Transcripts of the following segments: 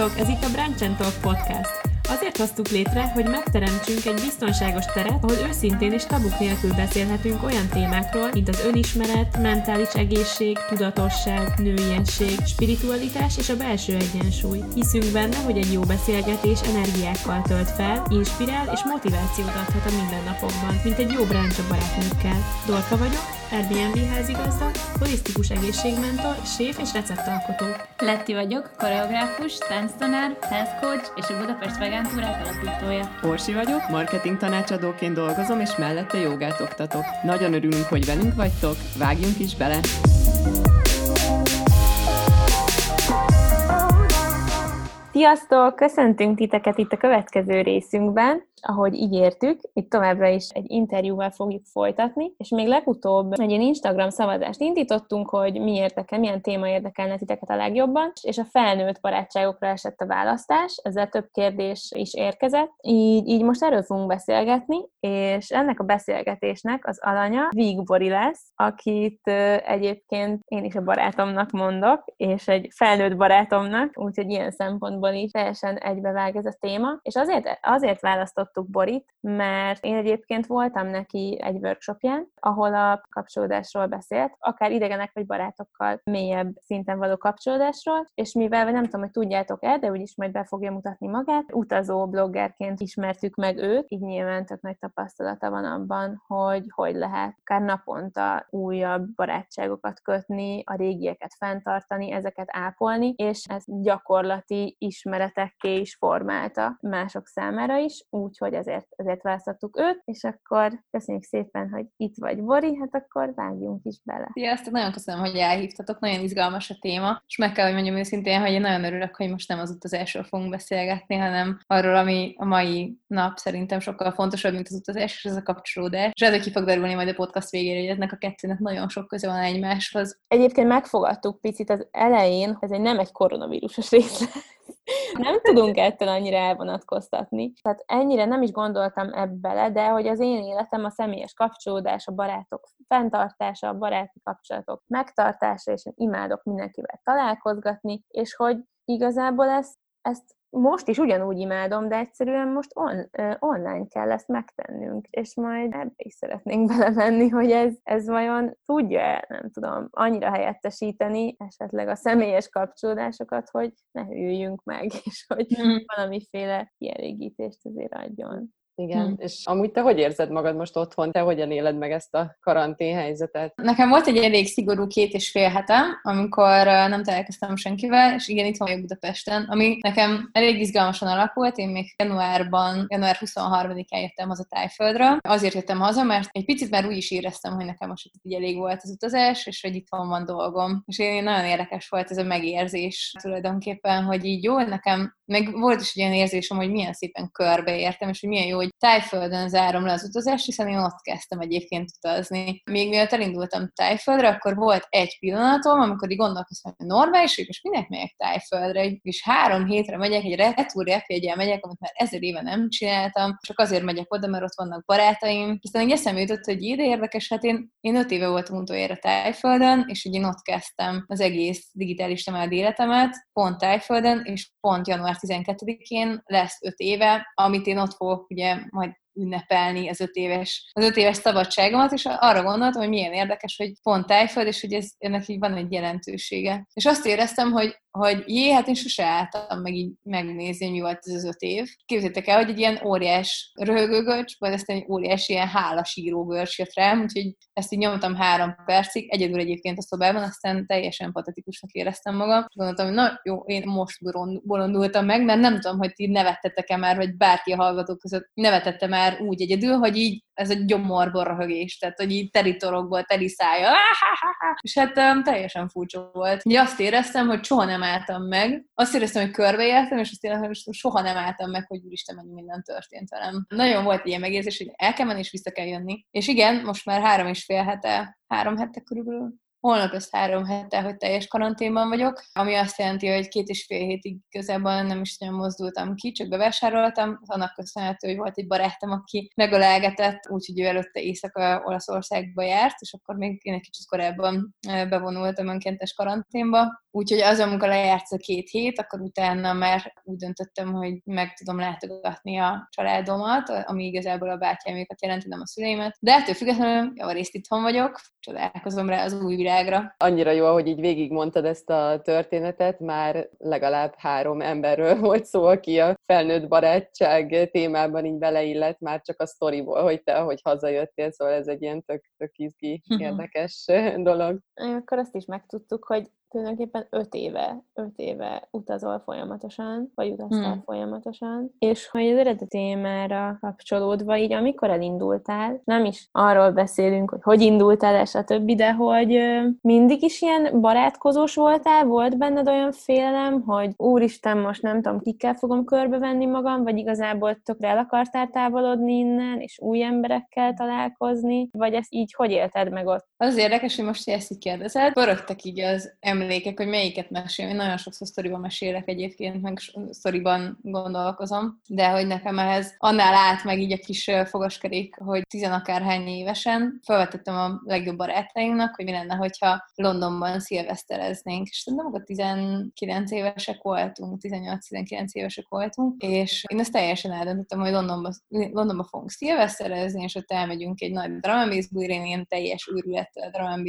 Sziasztok! Ez itt a Brunch Talk Podcast. Azért hoztuk létre, hogy megteremtsünk egy biztonságos teret, ahol őszintén és tabuk nélkül beszélhetünk olyan témákról, mint az önismeret, mentális egészség, tudatosság, nőiesség, spiritualitás és a belső egyensúly. Hiszünk benne, hogy egy jó beszélgetés energiákkal tölt fel, inspirál és motivációt adhat a mindennapokban, mint egy jó bráncs a barátnőkkel. Dorka vagyok, Airbnb házigazda, holisztikus egészségmentor, séf és receptalkotó. Letti vagyok, koreográfus, tánctanár, health coach és a Budapest Vegan Túrák alapítója. Orsi vagyok, marketing tanácsadóként dolgozom, és mellette jogát oktatok. Nagyon örülünk, hogy velünk vagytok, vágjunk is bele! Sziasztok! Köszöntünk titeket itt a következő részünkben ahogy ígértük, itt továbbra is egy interjúval fogjuk folytatni, és még legutóbb egy ilyen Instagram szavazást indítottunk, hogy mi érdekel, milyen téma érdekelne titeket a legjobban, és a felnőtt barátságokra esett a választás, ezzel több kérdés is érkezett, így, így most erről fogunk beszélgetni, és ennek a beszélgetésnek az alanya Víg Bori lesz, akit egyébként én is a barátomnak mondok, és egy felnőtt barátomnak, úgyhogy ilyen szempontból is teljesen egybevág ez a téma, és azért, azért választott választottuk Borit, mert én egyébként voltam neki egy workshopján, ahol a kapcsolódásról beszélt, akár idegenek vagy barátokkal mélyebb szinten való kapcsolódásról, és mivel nem tudom, hogy tudjátok-e, de úgyis majd be fogja mutatni magát, utazó bloggerként ismertük meg őt, így nyilván tök nagy tapasztalata van abban, hogy hogy lehet akár naponta újabb barátságokat kötni, a régieket fenntartani, ezeket ápolni, és ez gyakorlati ismeretekké is formálta mások számára is, úgy, úgyhogy ezért, ezért választottuk őt, és akkor köszönjük szépen, hogy itt vagy, Bori, hát akkor vágjunk is bele. Sziasztok, nagyon köszönöm, hogy elhívtatok, nagyon izgalmas a téma, és meg kell, hogy mondjam őszintén, hogy én nagyon örülök, hogy most nem az utazásról fogunk beszélgetni, hanem arról, ami a mai nap szerintem sokkal fontosabb, mint az utazás, és ez a kapcsolódás. És ez ki fog derülni majd a podcast végére, hogy ennek a kettőnek nagyon sok köze van egymáshoz. Egyébként megfogadtuk picit az elején, ez egy nem egy koronavírusos rész nem tudunk ettől annyira elvonatkoztatni. Tehát ennyire nem is gondoltam ebbele, de hogy az én életem a személyes kapcsolódás, a barátok fenntartása, a baráti kapcsolatok megtartása, és én imádok mindenkivel találkozgatni, és hogy igazából ezt, ezt most is ugyanúgy imádom, de egyszerűen most on, online kell ezt megtennünk, és majd ebbe is szeretnénk belevenni, hogy ez, ez vajon tudja nem tudom, annyira helyettesíteni esetleg a személyes kapcsolódásokat, hogy ne hűljünk meg, és hogy mm. valamiféle kielégítést azért adjon. Igen, hmm. és amúgy te hogy érzed magad most otthon? Te hogyan éled meg ezt a karantén helyzetet? Nekem volt egy elég szigorú két és fél hetem, amikor nem találkoztam senkivel, és igen, itt vagyok Budapesten, ami nekem elég izgalmasan alakult. Én még januárban, január 23-án jöttem haza Tájföldről. Azért jöttem haza, mert egy picit már úgy is éreztem, hogy nekem most így elég volt az utazás, és hogy itt van, van dolgom. És én nagyon érdekes volt ez a megérzés tulajdonképpen, hogy így jó, nekem meg volt is egy olyan érzésem, hogy milyen szépen körbeértem, és hogy milyen jó, hogy Tájföldön zárom le az utazást, hiszen én ott kezdtem egyébként utazni. Még mielőtt elindultam Tájföldre, akkor volt egy pillanatom, amikor így gondolkoztam, hogy normális, és minek megyek Tájföldre, és három hétre megyek, egy retúr repjegyel megyek, amit már ezer éve nem csináltam, csak azért megyek oda, mert ott vannak barátaim. Aztán egy eszembe jutott, hogy ide érdekes, hát én, én öt éve voltam utoljára Tájföldön, és ugye én ott kezdtem az egész digitális temád életemet, pont Tájföldön, és pont január 12-én lesz öt éve, amit én ott fogok ugye majd ünnepelni az öt éves, az öt éves szabadságomat, és arra gondoltam, hogy milyen érdekes, hogy pont tájföld, és hogy ez, ennek így van egy jelentősége. És azt éreztem, hogy hogy jé, hát én sose álltam meg így megnézni, mi volt ez az öt év. Képzeljétek el, hogy egy ilyen óriás röhögőgörcs, vagy aztán egy óriás ilyen hálasíró görcs jött rám, úgyhogy ezt így nyomtam három percig, egyedül egyébként a szobában, aztán teljesen patetikusnak éreztem magam. Gondoltam, hogy na jó, én most bolondultam meg, mert nem tudom, hogy ti nevettetek-e már, vagy bárki a hallgatók között nevetette már úgy egyedül, hogy így ez egy gyomorból tehát hogy így teli torokból, teli szája, és hát teljesen furcsa volt. Ugye azt éreztem, hogy soha nem álltam meg, azt éreztem, hogy körbeértem, és azt éreztem, hogy soha nem álltam meg, hogy úristen, mennyi minden történt velem. Nagyon volt ilyen megérzés, hogy el kell menni, és vissza kell jönni. És igen, most már három és fél hete, három hete körülbelül, holnap ezt három hete, hogy teljes karanténban vagyok, ami azt jelenti, hogy két és fél hétig igazából nem is nagyon mozdultam ki, csak bevásároltam. Annak köszönhető, hogy volt egy barátom, aki megölelgetett, úgyhogy ő előtte éjszaka Olaszországba járt, és akkor még én egy kicsit korábban bevonultam önkéntes karanténba. Úgyhogy az, amikor lejárt a két hét, akkor utána már úgy döntöttem, hogy meg tudom látogatni a családomat, ami igazából a bátyámékat jelenti, nem a szüleimet. De ettől függetlenül javarészt itthon vagyok, csodálkozom rá az új világra. Annyira jó, hogy így végigmondtad ezt a történetet, már legalább három emberről volt szó, aki a felnőtt barátság témában így beleillett, már csak a sztoriból, hogy te, hogy hazajöttél, szóval ez egy ilyen tök, tök izgi, érdekes dolog. Akkor azt is megtudtuk, hogy tulajdonképpen öt éve, öt éve utazol folyamatosan, vagy utaztál hmm. folyamatosan, és hogy az eredeti témára kapcsolódva, így amikor elindultál, nem is arról beszélünk, hogy hogy indultál, és a többi, de hogy mindig is ilyen barátkozós voltál, volt benned olyan félelem, hogy úristen, most nem tudom, kikkel fogom körbevenni magam, vagy igazából tökre el akartál távolodni innen, és új emberekkel találkozni, vagy ezt így hogy élted meg ott? Az érdekes, hogy most ezt így kérdezed, pörögtek így az emlékek, hogy melyiket mesélem. Én nagyon sokszor sztoriban mesélek egyébként, meg sztoriban gondolkozom, de hogy nekem ehhez annál át meg így a kis fogaskerék, hogy tizenakárhány évesen felvetettem a legjobb barátaimnak, hogy mi lenne, hogyha Londonban szilvesztereznénk. És szerintem akkor 19 évesek voltunk, 18-19 évesek voltunk, és én ezt teljesen eldöntöttem, hogy Londonba, Londonba fogunk szilveszterezni, és ott elmegyünk egy nagy drum and én ilyen teljes űrület drum and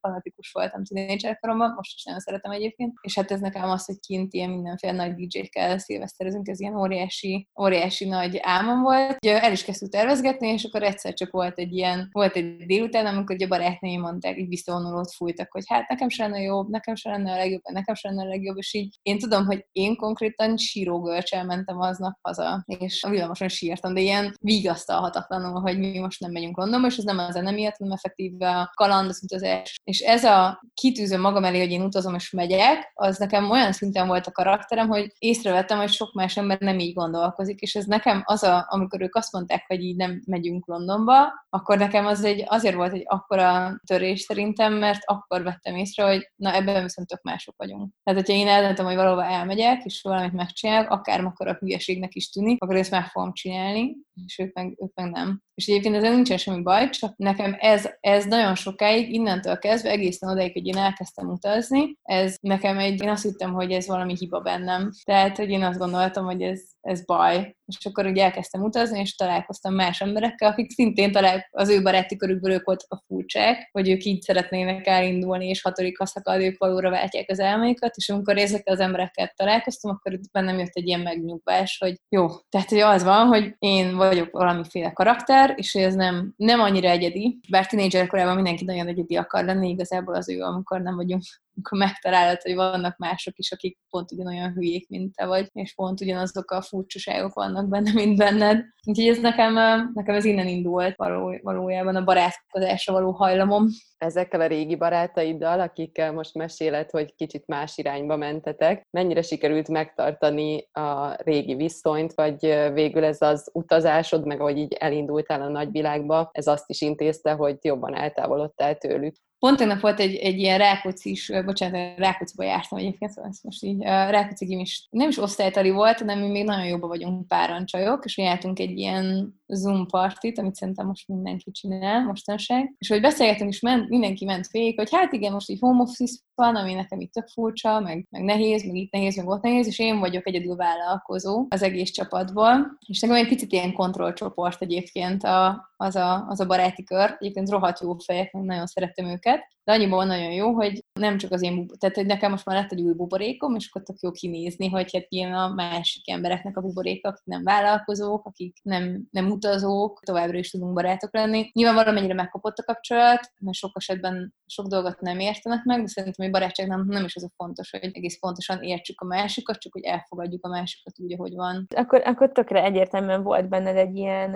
fanatikus voltam tínédzserkoromban, most is nagyon szeretem egyébként, és hát ez nekem az, hogy kint ilyen mindenféle nagy DJ-kkel szilveszterezünk, ez ilyen óriási, óriási nagy álmom volt. El is kezdtük tervezgetni, és akkor egyszer csak volt egy ilyen, volt egy délután, amikor a barátnőim mondták, így visszavonulót fújtak, hogy hát nekem sem lenne jobb, nekem sem lenne a legjobb, nekem sem lenne a legjobb, és így én tudom, hogy én konkrétan sírógörcsel mentem aznap haza, és a villamoson sírtam, de ilyen vigasztalhatatlanul, hogy mi most nem megyünk Londonba, és ez nem az zene miatt, hanem effektíve a kaland, az utazás. És ez a kitűzöm magam elé, hogy én utazom és megyek, az nekem olyan szinten volt a karakterem, hogy észrevettem, hogy sok más ember nem így gondolkozik, és ez nekem az, a, amikor ők azt mondták, hogy így nem megyünk Londonba, akkor nekem az egy, azért volt egy akkora törés szerintem, mert akkor vettem észre, hogy na ebben viszont tök mások vagyunk. Tehát, hogyha én eldöntöm, hogy valahova elmegyek, és valamit megcsinálok, akár a hülyeségnek is tűnik, akkor ezt meg fogom csinálni, és ők meg, ők meg nem. És egyébként ezzel nincsen semmi baj, csak nekem ez, ez nagyon sokáig, innentől kezdve egészen odaig, hogy én elkezdtem utazni, ez nekem egy, én azt hittem, hogy ez valami hiba bennem. Tehát, hogy én azt gondoltam, hogy ez, ez baj. És akkor ugye elkezdtem utazni, és találkoztam más emberekkel, akik szintén talál, az ő baráti körükből ők voltak a furcsák, hogy ők így szeretnének elindulni, és hatodik szakad, ők valóra váltják az elméket, és amikor ezekkel az emberekkel találkoztam, akkor bennem jött egy ilyen megnyugvás, hogy jó, tehát hogy az van, hogy én vagyok valamiféle karakter, és ez nem, nem annyira egyedi, bár tínédzser korában mindenki nagyon egyedi akar lenni, igazából az ő, amikor nem vagyunk amikor megtalálod, hogy vannak mások is, akik pont ugyanolyan hülyék, mint te vagy, és pont ugyanazok a furcsaságok vannak benne, mint benned. Úgyhogy ez nekem, nekem ez innen indult való, valójában a barátkozásra való hajlamom. Ezekkel a régi barátaiddal, akikkel most meséled, hogy kicsit más irányba mentetek, mennyire sikerült megtartani a régi viszonyt, vagy végül ez az utazásod, meg ahogy így elindultál a nagyvilágba, ez azt is intézte, hogy jobban eltávolodtál tőlük? Pont tegnap volt egy, egy ilyen Rákóczi is, bocsánat, Rákócziba jártam egyébként, szóval ezt most így, Rákóczi is nem is osztálytali volt, hanem mi még nagyon jobban vagyunk páran csajok, és mi jártunk egy ilyen Zoom partit, amit szerintem most mindenki csinál mostanság, és hogy beszélgetünk, és ment, mindenki ment fék, hogy hát igen, most így home office van, ami nekem itt tök furcsa, meg, meg nehéz, meg itt nehéz, meg ott nehéz, és én vagyok egyedül vállalkozó az egész csapatból, és nekem egy picit ilyen kontrollcsoport egyébként a, az, a, az a baráti kör, egyébként rohadt jó fejek, nagyon szeretem őket, de annyiban nagyon jó, hogy nem csak az én, tehát hogy nekem most már lett egy új buborékom, és akkor tök jó kinézni, hogy hát ilyen a másik embereknek a buboréka, akik nem vállalkozók, akik nem, nem utazók, továbbra is tudunk barátok lenni. Nyilván valamennyire megkapott a kapcsolat, mert sok esetben sok dolgot nem értenek meg, de szerintem egy barátság nem, nem is az a fontos, hogy egész pontosan értsük a másikat, csak hogy elfogadjuk a másikat úgy, ahogy van. Akkor, akkor tökre egyértelműen volt benned egy ilyen,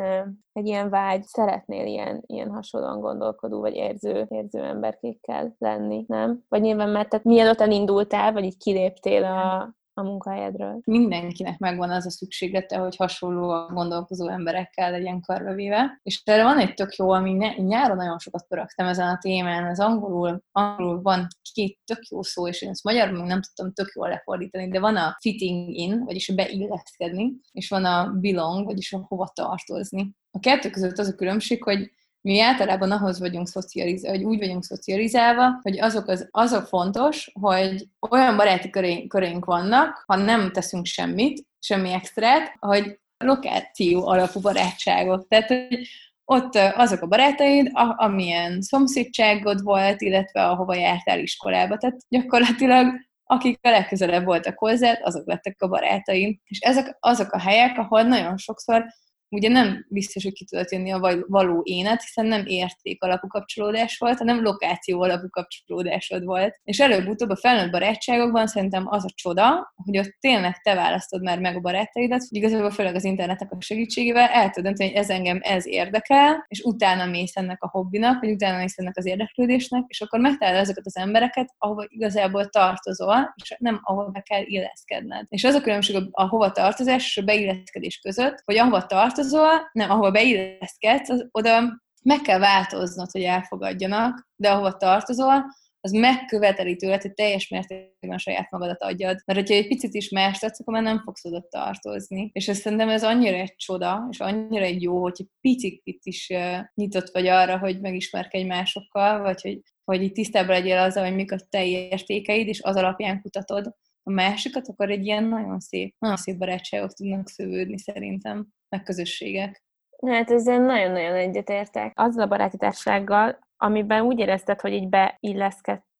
egy ilyen vágy, szeretnél ilyen, ilyen hasonlóan gondolkodó vagy érző, érző emberkékkel lenni, nem? Vagy nyilván, mert tehát mielőtt elindultál, vagy így kiléptél a, a munkahelyedről? Mindenkinek megvan az a szükséglete, hogy hasonló a gondolkozó emberekkel legyen karbevéve. És erre van egy tök jó, ami ne, nyáron nagyon sokat pörögtem ezen a témán, az angolul, angolul van két tök jó szó, és én ezt magyarul még nem tudtam tök jól lefordítani, de van a fitting in, vagyis a beilleszkedni, és van a belong, vagyis a hova tartozni. A kettő között az a különbség, hogy mi általában ahhoz vagyunk szocializálva, vagy úgy vagyunk szocializálva, hogy azok, az, azok fontos, hogy olyan baráti körénk, körénk vannak, ha nem teszünk semmit, semmi extrát, hogy lokáció alapú barátságok. Tehát, hogy ott azok a barátaid, amilyen szomszédságod volt, illetve ahova jártál iskolába. Tehát gyakorlatilag akik a legközelebb voltak hozzád, azok lettek a barátaim. És ezek azok a helyek, ahol nagyon sokszor ugye nem biztos, hogy ki tudott jönni a való énet, hiszen nem érték alapú kapcsolódás volt, hanem lokáció alapú kapcsolódásod volt. És előbb-utóbb a felnőtt barátságokban szerintem az a csoda, hogy ott tényleg te választod már meg a barátaidat, hogy igazából főleg az internetnek a segítségével el tudod dönteni, hogy ez engem ez érdekel, és utána mész ennek a hobbinak, vagy utána mész ennek az érdeklődésnek, és akkor megtalálod ezeket az embereket, ahova igazából tartozol, és nem ahova be kell illeszkedned. És az a különbség a hova tartozás és a beilleszkedés között, hogy ahova tartozol, tartozol, nem, ahova beilleszkedsz, az, oda meg kell változnod, hogy elfogadjanak, de ahova tartozol, az megköveteli tőled, hogy teljes mértékben saját magadat adjad. Mert hogyha egy picit is más tetsz, akkor már nem fogsz oda tartozni. És ezt szerintem ez annyira egy csoda, és annyira egy jó, hogy egy picit is nyitott vagy arra, hogy megismerkedj másokkal, vagy hogy, hogy itt tisztában legyél azzal, hogy mik a te értékeid, és az alapján kutatod a másikat, akkor egy ilyen nagyon szép, nagyon szép barátságok tudnak szövődni szerintem meg közösségek. Hát ezzel nagyon-nagyon egyetértek. Azzal a baráti társággal, amiben úgy érezted, hogy így beilleszkedtél,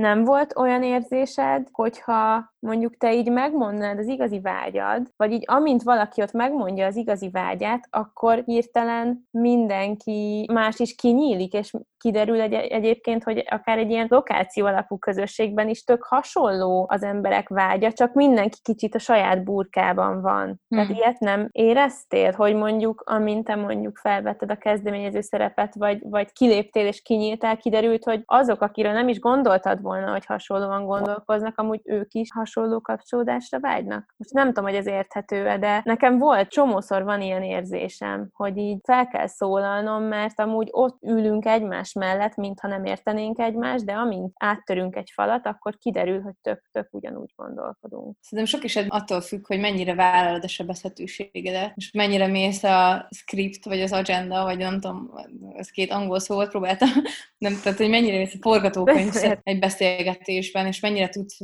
nem volt olyan érzésed, hogyha mondjuk te így megmondanád az igazi vágyad, vagy így amint valaki ott megmondja az igazi vágyát, akkor hirtelen mindenki más is kinyílik, és kiderül egy- egyébként, hogy akár egy ilyen lokáció alapú közösségben is tök hasonló az emberek vágya, csak mindenki kicsit a saját burkában van. Hmm. Tehát ilyet nem éreztél, hogy mondjuk, amint te mondjuk felvetted a kezdeményező szerepet, vagy, vagy kiléptél és kinyíltál, kiderült, hogy azok, akiről nem is gondoltad volna, hogy hasonlóan gondolkoznak, amúgy ők is hasonló kapcsolódásra vágynak. Most nem tudom, hogy ez érthető de nekem volt, csomószor van ilyen érzésem, hogy így fel kell szólalnom, mert amúgy ott ülünk egymás mellett, mintha nem értenénk egymást, de amint áttörünk egy falat, akkor kiderül, hogy tök-tök ugyanúgy gondolkodunk. Szerintem sok is attól függ, hogy mennyire vállalod a sebezhetőségedet, és mennyire mész a script, vagy az agenda, vagy nem tudom, ez két angol szó volt, próbáltam, nem, tehát hogy mennyire mész a forgatókönyv egy beszélgetésben, és mennyire tudsz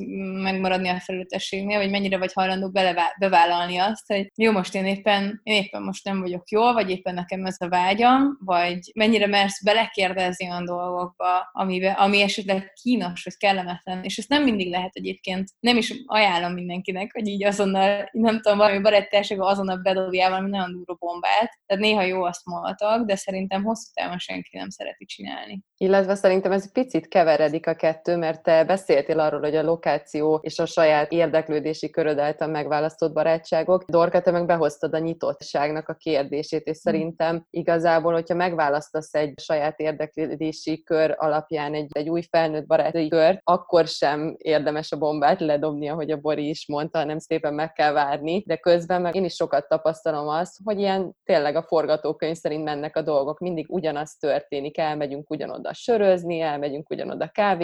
megmaradni a felületességnél, vagy mennyire vagy hajlandó belevá- bevállalni azt, hogy jó, most én éppen, én éppen most nem vagyok jól, vagy éppen nekem ez a vágyam, vagy mennyire mersz belekérdezni olyan dolgokba, amibe, ami esetleg kínos, vagy kellemetlen, és ezt nem mindig lehet egyébként, nem is ajánlom mindenkinek, hogy így azonnal, nem tudom, valami baráttárságban azonnal bedobjál valami nagyon durva bombát, tehát néha jó azt moltak, de szerintem hosszú távon senki nem szereti csinálni. Illetve szerintem ez picit keveredik a kettő, mert te beszéltél arról, hogy a lokáció és a saját érdeklődési köröd által megválasztott barátságok. Dorka, te meg behoztad a nyitottságnak a kérdését, és hm. szerintem igazából, hogyha megválasztasz egy saját érdeklődési kör alapján egy, egy új felnőtt baráti kört, akkor sem érdemes a bombát ledobni, ahogy a Bori is mondta, hanem szépen meg kell várni, de közben meg én is sokat tapasztalom azt, hogy ilyen tényleg a forgatókönyv szerint mennek a dolgok, mindig ugyanaz történik, elmegyünk ugyanoda sörözni, elmegyünk ugyanoda kávézni,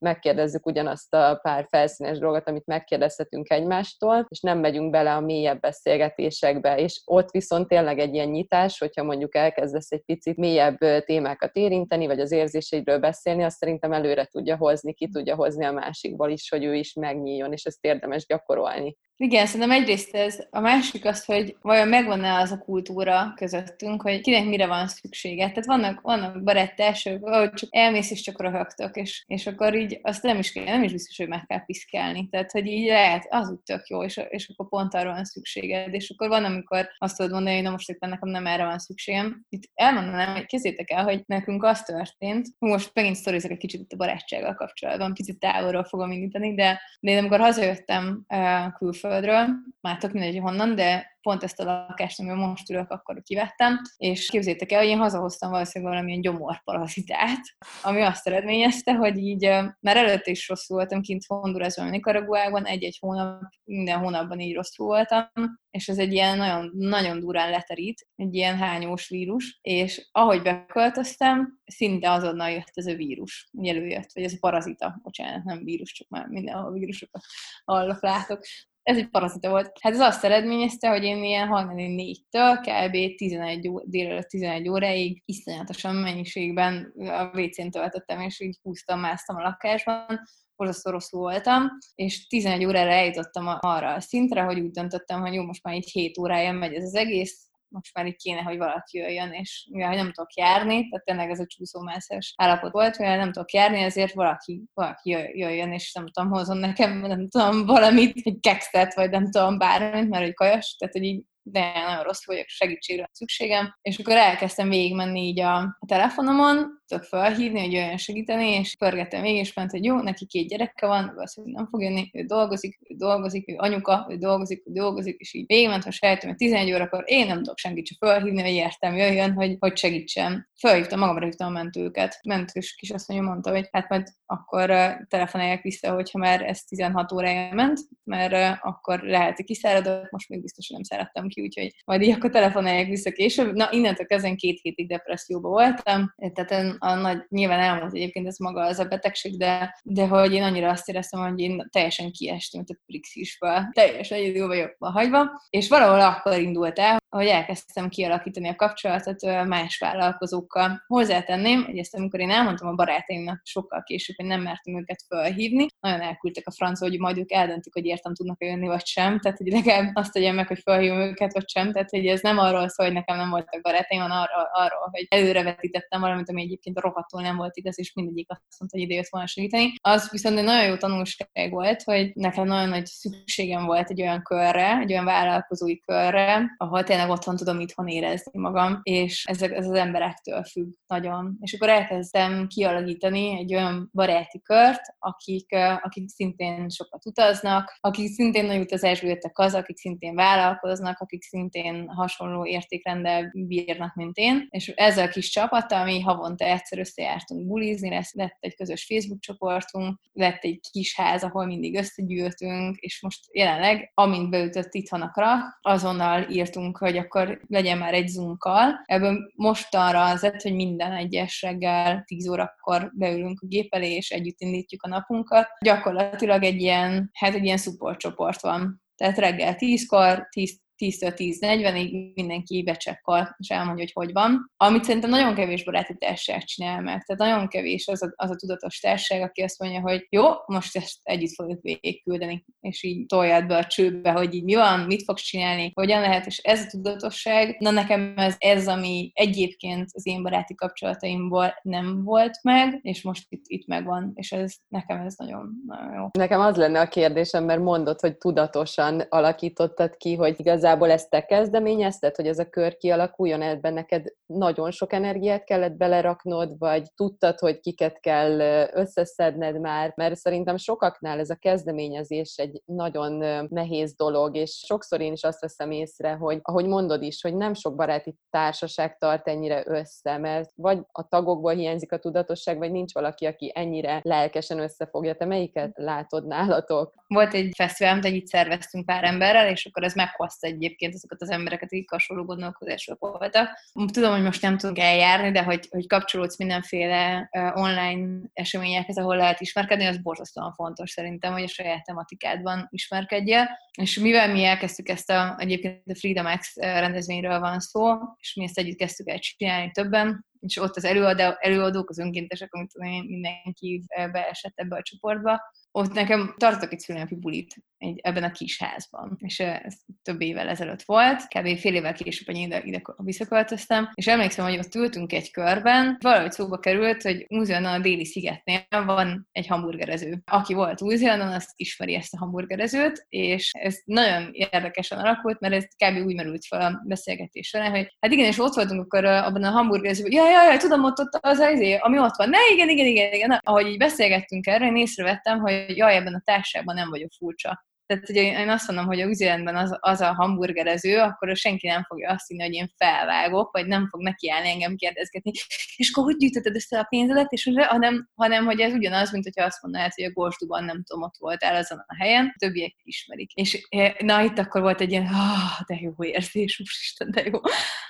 megkérdezzük ugyanazt a pár felszínes dolgot, amit megkérdezhetünk egymástól, és nem megyünk bele a mélyebb beszélgetésekbe, és ott viszont tényleg egy ilyen nyitás, hogyha mondjuk elkezdesz egy picit mélyebb témákat érinteni, vagy az érzéseidről beszélni, azt szerintem előre tudja hozni, ki tudja hozni a másikból is, hogy ő is megnyíljon, és ezt érdemes gyakorolni. Igen, szerintem egyrészt ez, a másik az, hogy vajon megvan-e az a kultúra közöttünk, hogy kinek mire van szüksége. Tehát vannak, vannak baráttársak, ahogy csak elmész és csak röhögtök, és, és akkor így azt nem is, kell, nem is biztos, hogy meg kell piszkálni. Tehát, hogy így lehet, az úgy tök jó, és, és akkor pont arra van szükséged. És akkor van, amikor azt tudod mondani, hogy na most éppen nekem nem erre van szükségem. Itt elmondanám, hogy kézzétek el, hogy nekünk az történt, most megint sztorizok egy kicsit itt a barátsággal kapcsolatban, picit távolról fogom indítani, de, de én amikor hazajöttem uh, külföldről, már tök mindegy honnan, de pont ezt a lakást, amiben most ülök, akkor kivettem, és képzétek el, hogy én hazahoztam valószínűleg valamilyen gyomorparazitát, ami azt eredményezte, hogy így már előtte is rosszul voltam kint Hondurasban, Nicaraguában, egy-egy hónap, minden hónapban így rosszul voltam, és ez egy ilyen nagyon, nagyon durán leterít, egy ilyen hányós vírus, és ahogy beköltöztem, szinte azonnal jött ez a vírus, előjött, vagy ez a parazita, bocsánat, nem vírus, csak már mindenhol vírusokat hallok, látok ez egy parazita volt. Hát ez azt eredményezte, hogy én ilyen hajnali 4-től kb. 11 ó, délelőtt 11 óráig iszonyatosan mennyiségben a WC-n töltöttem, és így húztam, másztam a lakásban, borzasztó rosszul voltam, és 11 órára eljutottam arra a szintre, hogy úgy döntöttem, hogy jó, most már így 7 órája megy ez az egész, most már így kéne, hogy valaki jöjjön, és mivel nem tudok járni, tehát tényleg ez a csúszómászás állapot volt, mivel nem tudok járni, ezért valaki, valaki jöjjön, és nem tudom, hozom nekem, nem tudom, valamit, egy kekszet, vagy nem tudom, bármit, mert egy kajas, tehát hogy így de nagyon rossz vagyok, segítségre szükségem, és akkor elkezdtem végigmenni így a, telefonomon, tudok felhívni, hogy olyan segíteni, és pörgettem végig, és ment, hogy jó, neki két gyereke van, valószínűleg nem fog jönni, ő dolgozik, ő dolgozik, ő anyuka, ő dolgozik, ő dolgozik, és így végigment, ha sejtem, hogy 11 órakor én nem tudok senkit csak felhívni, hogy értem, jöjjön, hogy, hogy segítsem. Felhívtam, magamra hívtam a mentőket. Mentős kisasszony mondta, hogy hát majd akkor telefonálják vissza, hogyha már ez 16 órája ment, mert akkor lehet, hogy kiszáradok, most még biztos, hogy nem száradtam ki, úgyhogy majd így akkor telefonálják vissza később. Na, innentől kezdve két hétig depresszióba voltam, tehát a nagy, nyilván elmúlt egyébként ez maga az a betegség, de, de hogy én annyira azt éreztem, hogy én teljesen kiestem, a Prixisből, teljesen egyedül vagyok hagyva, és valahol akkor indult el, hogy elkezdtem kialakítani a kapcsolatot más vállalkozókkal. Hozzátenném, hogy ezt amikor én elmondtam a barátaimnak sokkal később, hogy nem mertem őket felhívni, nagyon elküldtek a francia, hogy majd ők eldöntik, hogy értem tudnak jönni, vagy sem. Tehát, hogy legalább azt tegyem meg, hogy felhívom őket, vagy sem. Tehát, hogy ez nem arról szól, hogy nekem nem voltak barátaim, hanem arról, arról hogy előrevetítettem valamit, ami egyébként rohadtul nem volt igaz, és mindegyik azt mondta, hogy ide jött volna segíteni. Az viszont egy nagyon jó tanulság volt, hogy nekem nagyon nagy szükségem volt egy olyan körre, egy olyan vállalkozói körre, ahol tényleg otthon tudom itthon érezni magam, és ez, ez az emberektől függ nagyon. És akkor elkezdtem kialakítani egy olyan baráti kört, akik, akik szintén sokat utaznak, akik szintén nagy utazásból jöttek az, akik szintén vállalkoznak, akik szintén hasonló értékrendel bírnak, mint én. És ez a kis csapat, ami havonta egyszer összejártunk bulizni, lesz, lett egy közös Facebook csoportunk, lett egy kis ház, ahol mindig összegyűltünk, és most jelenleg, amint beütött itthon a krak, azonnal írtunk, hogy akkor legyen már egy Zoom call. Ebből mostanra az lett, hogy minden egyes reggel 10 órakor beülünk a gép elé, és együtt indítjuk a napunkat. Gyakorlatilag egy ilyen, hát egy ilyen support csoport van. Tehát reggel 10-kor, 10 10-től 10-40-ig mindenki becsekkol, és elmondja, hogy hogy van. Amit szerintem nagyon kevés baráti társaság csinál meg. Tehát nagyon kevés az a, az a tudatos társaság, aki azt mondja, hogy jó, most ezt együtt fogjuk végigküldeni, és így toljad be a csőbe, hogy így mi van, mit fogsz csinálni, hogyan lehet, és ez a tudatosság, na nekem ez, ez ami egyébként az én baráti kapcsolataimból nem volt meg, és most itt, itt megvan, és ez nekem ez nagyon, nagyon jó. Nekem az lenne a kérdésem, mert mondod, hogy tudatosan alakítottad ki, hogy igazán igazából ezt te kezdeményezted, hogy ez a kör kialakuljon, ebben neked nagyon sok energiát kellett beleraknod, vagy tudtad, hogy kiket kell összeszedned már, mert szerintem sokaknál ez a kezdeményezés egy nagyon nehéz dolog, és sokszor én is azt veszem észre, hogy ahogy mondod is, hogy nem sok baráti társaság tart ennyire össze, mert vagy a tagokból hiányzik a tudatosság, vagy nincs valaki, aki ennyire lelkesen összefogja. Te melyiket látod nálatok? Volt egy fesztivál, amit együtt szerveztünk pár emberrel, és akkor ez meghozta egy egyébként azokat az embereket, akik hasonló gondolkodások voltak. Tudom, hogy most nem tudunk eljárni, de hogy, hogy kapcsolódsz mindenféle online eseményekhez, ahol lehet ismerkedni, az borzasztóan fontos szerintem, hogy a saját tematikádban ismerkedjél. És mivel mi elkezdtük ezt a, egyébként a Freedom X rendezvényről van szó, és mi ezt együtt kezdtük el csinálni többen, és ott az előadó, előadók, az önkéntesek, amit mindenki beesett ebbe a csoportba, ott nekem tartottak egy szülinapi bulit egy, ebben a kis házban. És ez több évvel ezelőtt volt, kb. fél évvel később, hogy ide, ide visszaköltöztem, és emlékszem, hogy ott ültünk egy körben, valahogy szóba került, hogy új a déli szigetnél van egy hamburgerező. Aki volt új azt ismeri ezt a hamburgerezőt, és ez nagyon érdekesen alakult, mert ez kb. úgy merült fel a beszélgetés során, hogy hát igen, és ott voltunk akkor abban a hamburgerezőben, jaj, jaj, jaj, tudom, ott, ott az az, izé, ami ott van, ne, igen, igen, igen, igen. Ahogy így beszélgettünk erre, én észrevettem, hogy jaj, ebben a társaságban nem vagyok furcsa Tehát ugye én azt mondom, hogy a üzletben az, az a hamburgerező, akkor senki nem fogja azt hinni, hogy én felvágok, vagy nem fog nekiállni engem kérdezgetni, és akkor hogy gyűjtötted össze a pénzedet, és hanem, hanem hogy ez ugyanaz, mint hogyha azt mondanád, hogy a Gósduban nem tudom, ott voltál azon a helyen, a többiek ismerik. És eh, na, itt akkor volt egy ilyen, ah, de jó érzés, úristen, de jó.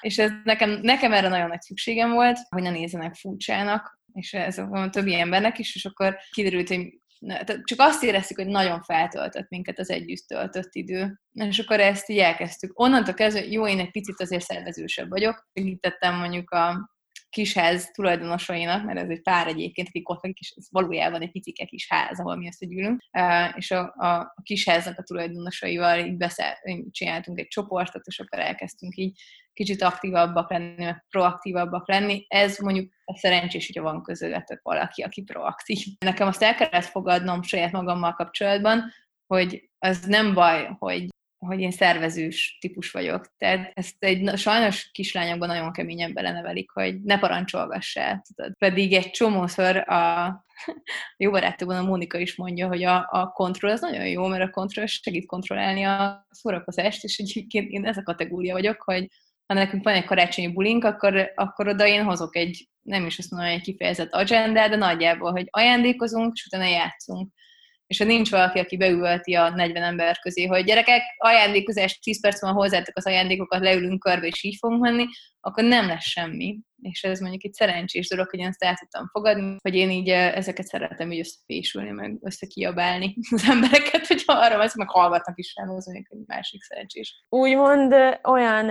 És ez nekem, nekem erre nagyon nagy szükségem volt, hogy ne nézzenek furcsának, és ez a többi embernek is, és akkor kiderült, hogy csak azt éreztük, hogy nagyon feltöltött minket az együtt töltött idő. És akkor ezt így elkezdtük. Onnantól kezdve, jó, én egy picit azért szervezősebb vagyok. Segítettem mondjuk a kisház tulajdonosainak, mert ez egy pár egyébként, akik ott és ez valójában egy picike kis ház, ahol mi összegyűlünk, és a, a, a kisháznak a tulajdonosaival így beszél, csináltunk egy csoportot, és akkor elkezdtünk így kicsit aktívabbak lenni, proaktívabbak lenni. Ez mondjuk a szerencsés, hogyha van közöttetek valaki, aki proaktív. Nekem azt el kellett fogadnom saját magammal kapcsolatban, hogy az nem baj, hogy hogy én szervezős típus vagyok. Tehát ezt egy sajnos kislányokban nagyon keményen belenevelik, hogy ne parancsolgassál. Tudod. Pedig egy csomószor a jó barátokban a Mónika is mondja, hogy a, a kontroll az nagyon jó, mert a kontroll segít kontrollálni a szórakozást, és egyébként én ez a kategória vagyok, hogy ha nekünk van egy karácsonyi bulink, akkor, akkor oda én hozok egy, nem is azt mondom, egy kifejezett agendát, de nagyjából, hogy ajándékozunk, és utána játszunk és ha nincs valaki, aki beülti a 40 ember közé, hogy gyerekek, ajándékozás, 10 perc van hozzátok az ajándékokat, leülünk körbe, és így fogunk menni, akkor nem lesz semmi. És ez mondjuk egy szerencsés dolog, hogy én ezt el tudtam fogadni, hogy én így eh, ezeket szeretem így összefésülni, meg összekiabálni az embereket, hogy arra ezt meg hallgatnak is rám, az mondjuk egy másik szerencsés. Úgymond olyan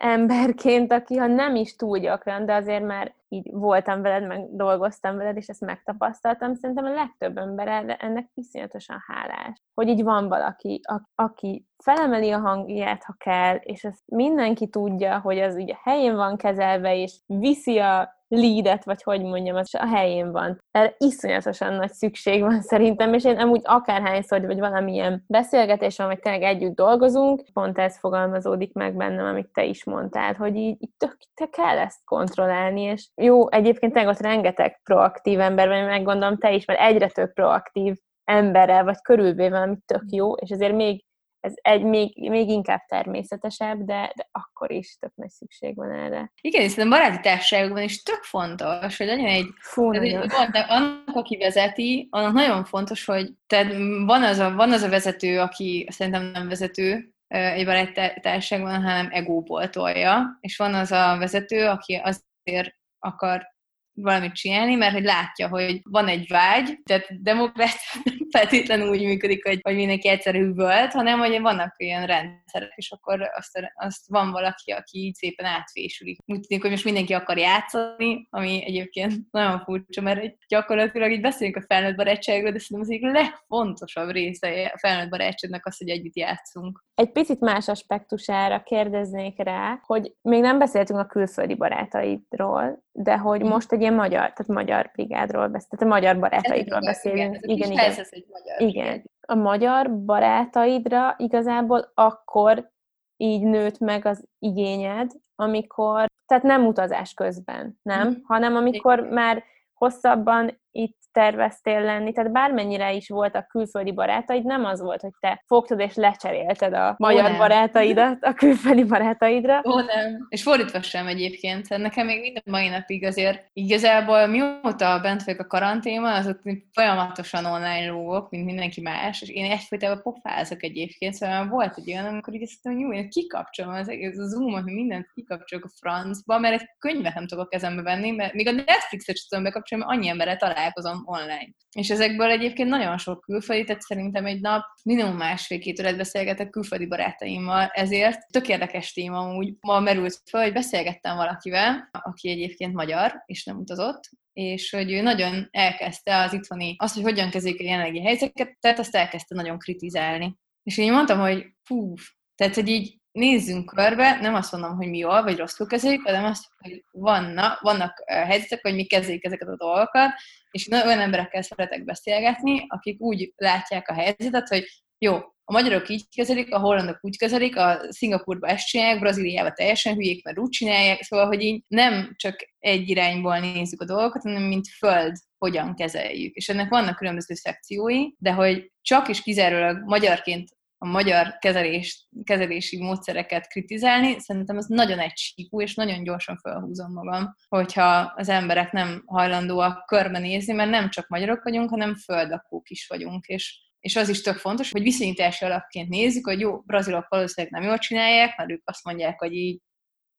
emberként, aki ha nem is túl gyakran, de azért már így voltam veled, meg dolgoztam veled, és ezt megtapasztaltam, szerintem a legtöbb ember ennek iszonyatosan hálás. Hogy így van valaki, aki felemeli a hangját, ha kell, és ezt mindenki tudja, hogy az ugye helyén van kezelve, és viszi a leadet, vagy hogy mondjam, az a helyén van. Erre iszonyatosan nagy szükség van szerintem, és én amúgy akárhányszor, vagy valamilyen beszélgetés van, vagy tényleg együtt dolgozunk, pont ez fogalmazódik meg bennem, amit te is mondtál, hogy így, így tök, te kell ezt kontrollálni, és jó, egyébként tényleg ott rengeteg proaktív ember van, meg gondolom te is, mert egyre több proaktív emberrel vagy körülvéve, ami tök jó, és ezért még ez egy még, még inkább természetesebb, de, de akkor is tök nagy szükség van erre. Igen, hiszen a baráti társaságokban is tök fontos, hogy legyen egy, Fú, egy de annak, aki vezeti, annak nagyon fontos, hogy tehát van az a, van az a vezető, aki szerintem nem vezető, egy baráti társaságban, hanem egóból tolja, és van az a vezető, aki azért akar valamit csinálni, mert hogy látja, hogy van egy vágy, tehát demokrácia nem feltétlenül úgy működik, hogy, hogy mindenki egyszerű volt, hanem hogy vannak olyan rendszerek, és akkor azt, azt van valaki, aki így szépen átfésülik. Úgy tűnik, hogy most mindenki akar játszani, ami egyébként nagyon furcsa, mert gyakorlatilag így beszélünk a felnőtt barátságról, de szerintem az egyik legfontosabb része a felnőtt barátságnak az, hogy együtt játszunk. Egy picit más aspektusára kérdeznék rá, hogy még nem beszéltünk a külföldi barátaidról, de hogy mhm. most egy ilyen magyar, tehát magyar brigádról beszélünk, tehát a magyar barátaidról beszélünk. Igen, igen, igen. Egy magyar igen. A magyar barátaidra igazából akkor így nőtt meg az igényed, amikor, tehát nem utazás közben, nem, mm. hanem amikor igen. már hosszabban itt terveztél lenni, tehát bármennyire is voltak külföldi barátaid, nem az volt, hogy te fogtad és lecserélted a magyar Ó, barátaidat a külföldi barátaidra. Ó, nem. És fordítva sem egyébként. Nekem még minden mai napig azért igazából mióta bent vagyok a karanténban, azok folyamatosan online lógok, mint mindenki más, és én egyfajtában pofázok egyébként, szóval volt egy olyan, amikor így azt mondom, jó, én kikapcsolom az egész a Zoom-ot, mindent kikapcsolok a francba, mert egy könyvet nem tudok a kezembe venni, mert még a Netflix-et sem tudom bekapcsolni, mert annyi emberre találkozom online. És ezekből egyébként nagyon sok külföldi, tehát szerintem egy nap minimum másfél-két órát beszélgetek külföldi barátaimmal, ezért tök érdekes téma úgy ma merült fel, hogy beszélgettem valakivel, aki egyébként magyar, és nem utazott, és hogy ő nagyon elkezdte az itthoni, azt, hogy hogyan kezelik a jelenlegi helyzeteket, tehát azt elkezdte nagyon kritizálni. És én mondtam, hogy fú, tehát, hogy így nézzünk körbe, nem azt mondom, hogy mi jól vagy rosszul kezeljük, hanem azt, hogy vannak, vannak helyzetek, hogy mi kezeljük ezeket a dolgokat, és olyan emberekkel szeretek beszélgetni, akik úgy látják a helyzetet, hogy jó, a magyarok így kezelik, a hollandok úgy kezelik, a Szingapurba ezt csinálják, Brazíliába teljesen hülyék, mert úgy csinálják, szóval, hogy így nem csak egy irányból nézzük a dolgokat, hanem mint föld hogyan kezeljük. És ennek vannak különböző szekciói, de hogy csak is kizárólag magyarként a magyar kezelés, kezelési módszereket kritizálni, szerintem ez nagyon egysíkú, és nagyon gyorsan felhúzom magam, hogyha az emberek nem hajlandóak körbenézni, mert nem csak magyarok vagyunk, hanem földakók is vagyunk, és és az is tök fontos, hogy viszonyítási alapként nézzük, hogy jó, brazilok valószínűleg nem jól csinálják, mert ők azt mondják, hogy így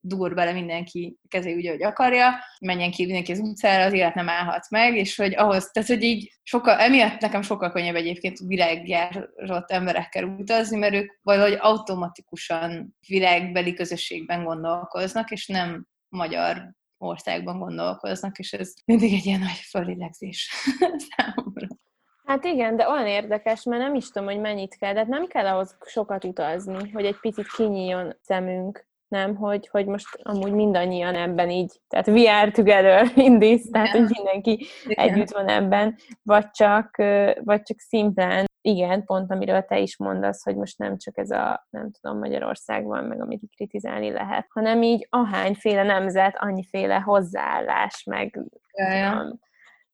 dur bele mindenki kezé úgy, hogy akarja, menjen ki mindenki az utcára, az élet nem állhat meg, és hogy ahhoz, tehát hogy így sokkal, emiatt nekem sokkal könnyebb egyébként világjárat emberekkel utazni, mert ők valahogy automatikusan világbeli közösségben gondolkoznak, és nem magyar országban gondolkoznak, és ez mindig egy ilyen nagy fölélegzés számomra. Hát igen, de olyan érdekes, mert nem is tudom, hogy mennyit kell, de hát nem kell ahhoz sokat utazni, hogy egy picit kinyíljon szemünk nem, hogy, hogy most amúgy mindannyian ebben így, tehát we are together in this, tehát hogy mindenki igen. együtt van ebben, vagy csak, vagy csak szimplán, igen, pont amiről te is mondasz, hogy most nem csak ez a, nem tudom, Magyarországban, meg amit kritizálni lehet, hanem így ahányféle nemzet, annyiféle hozzáállás, meg ja, ja.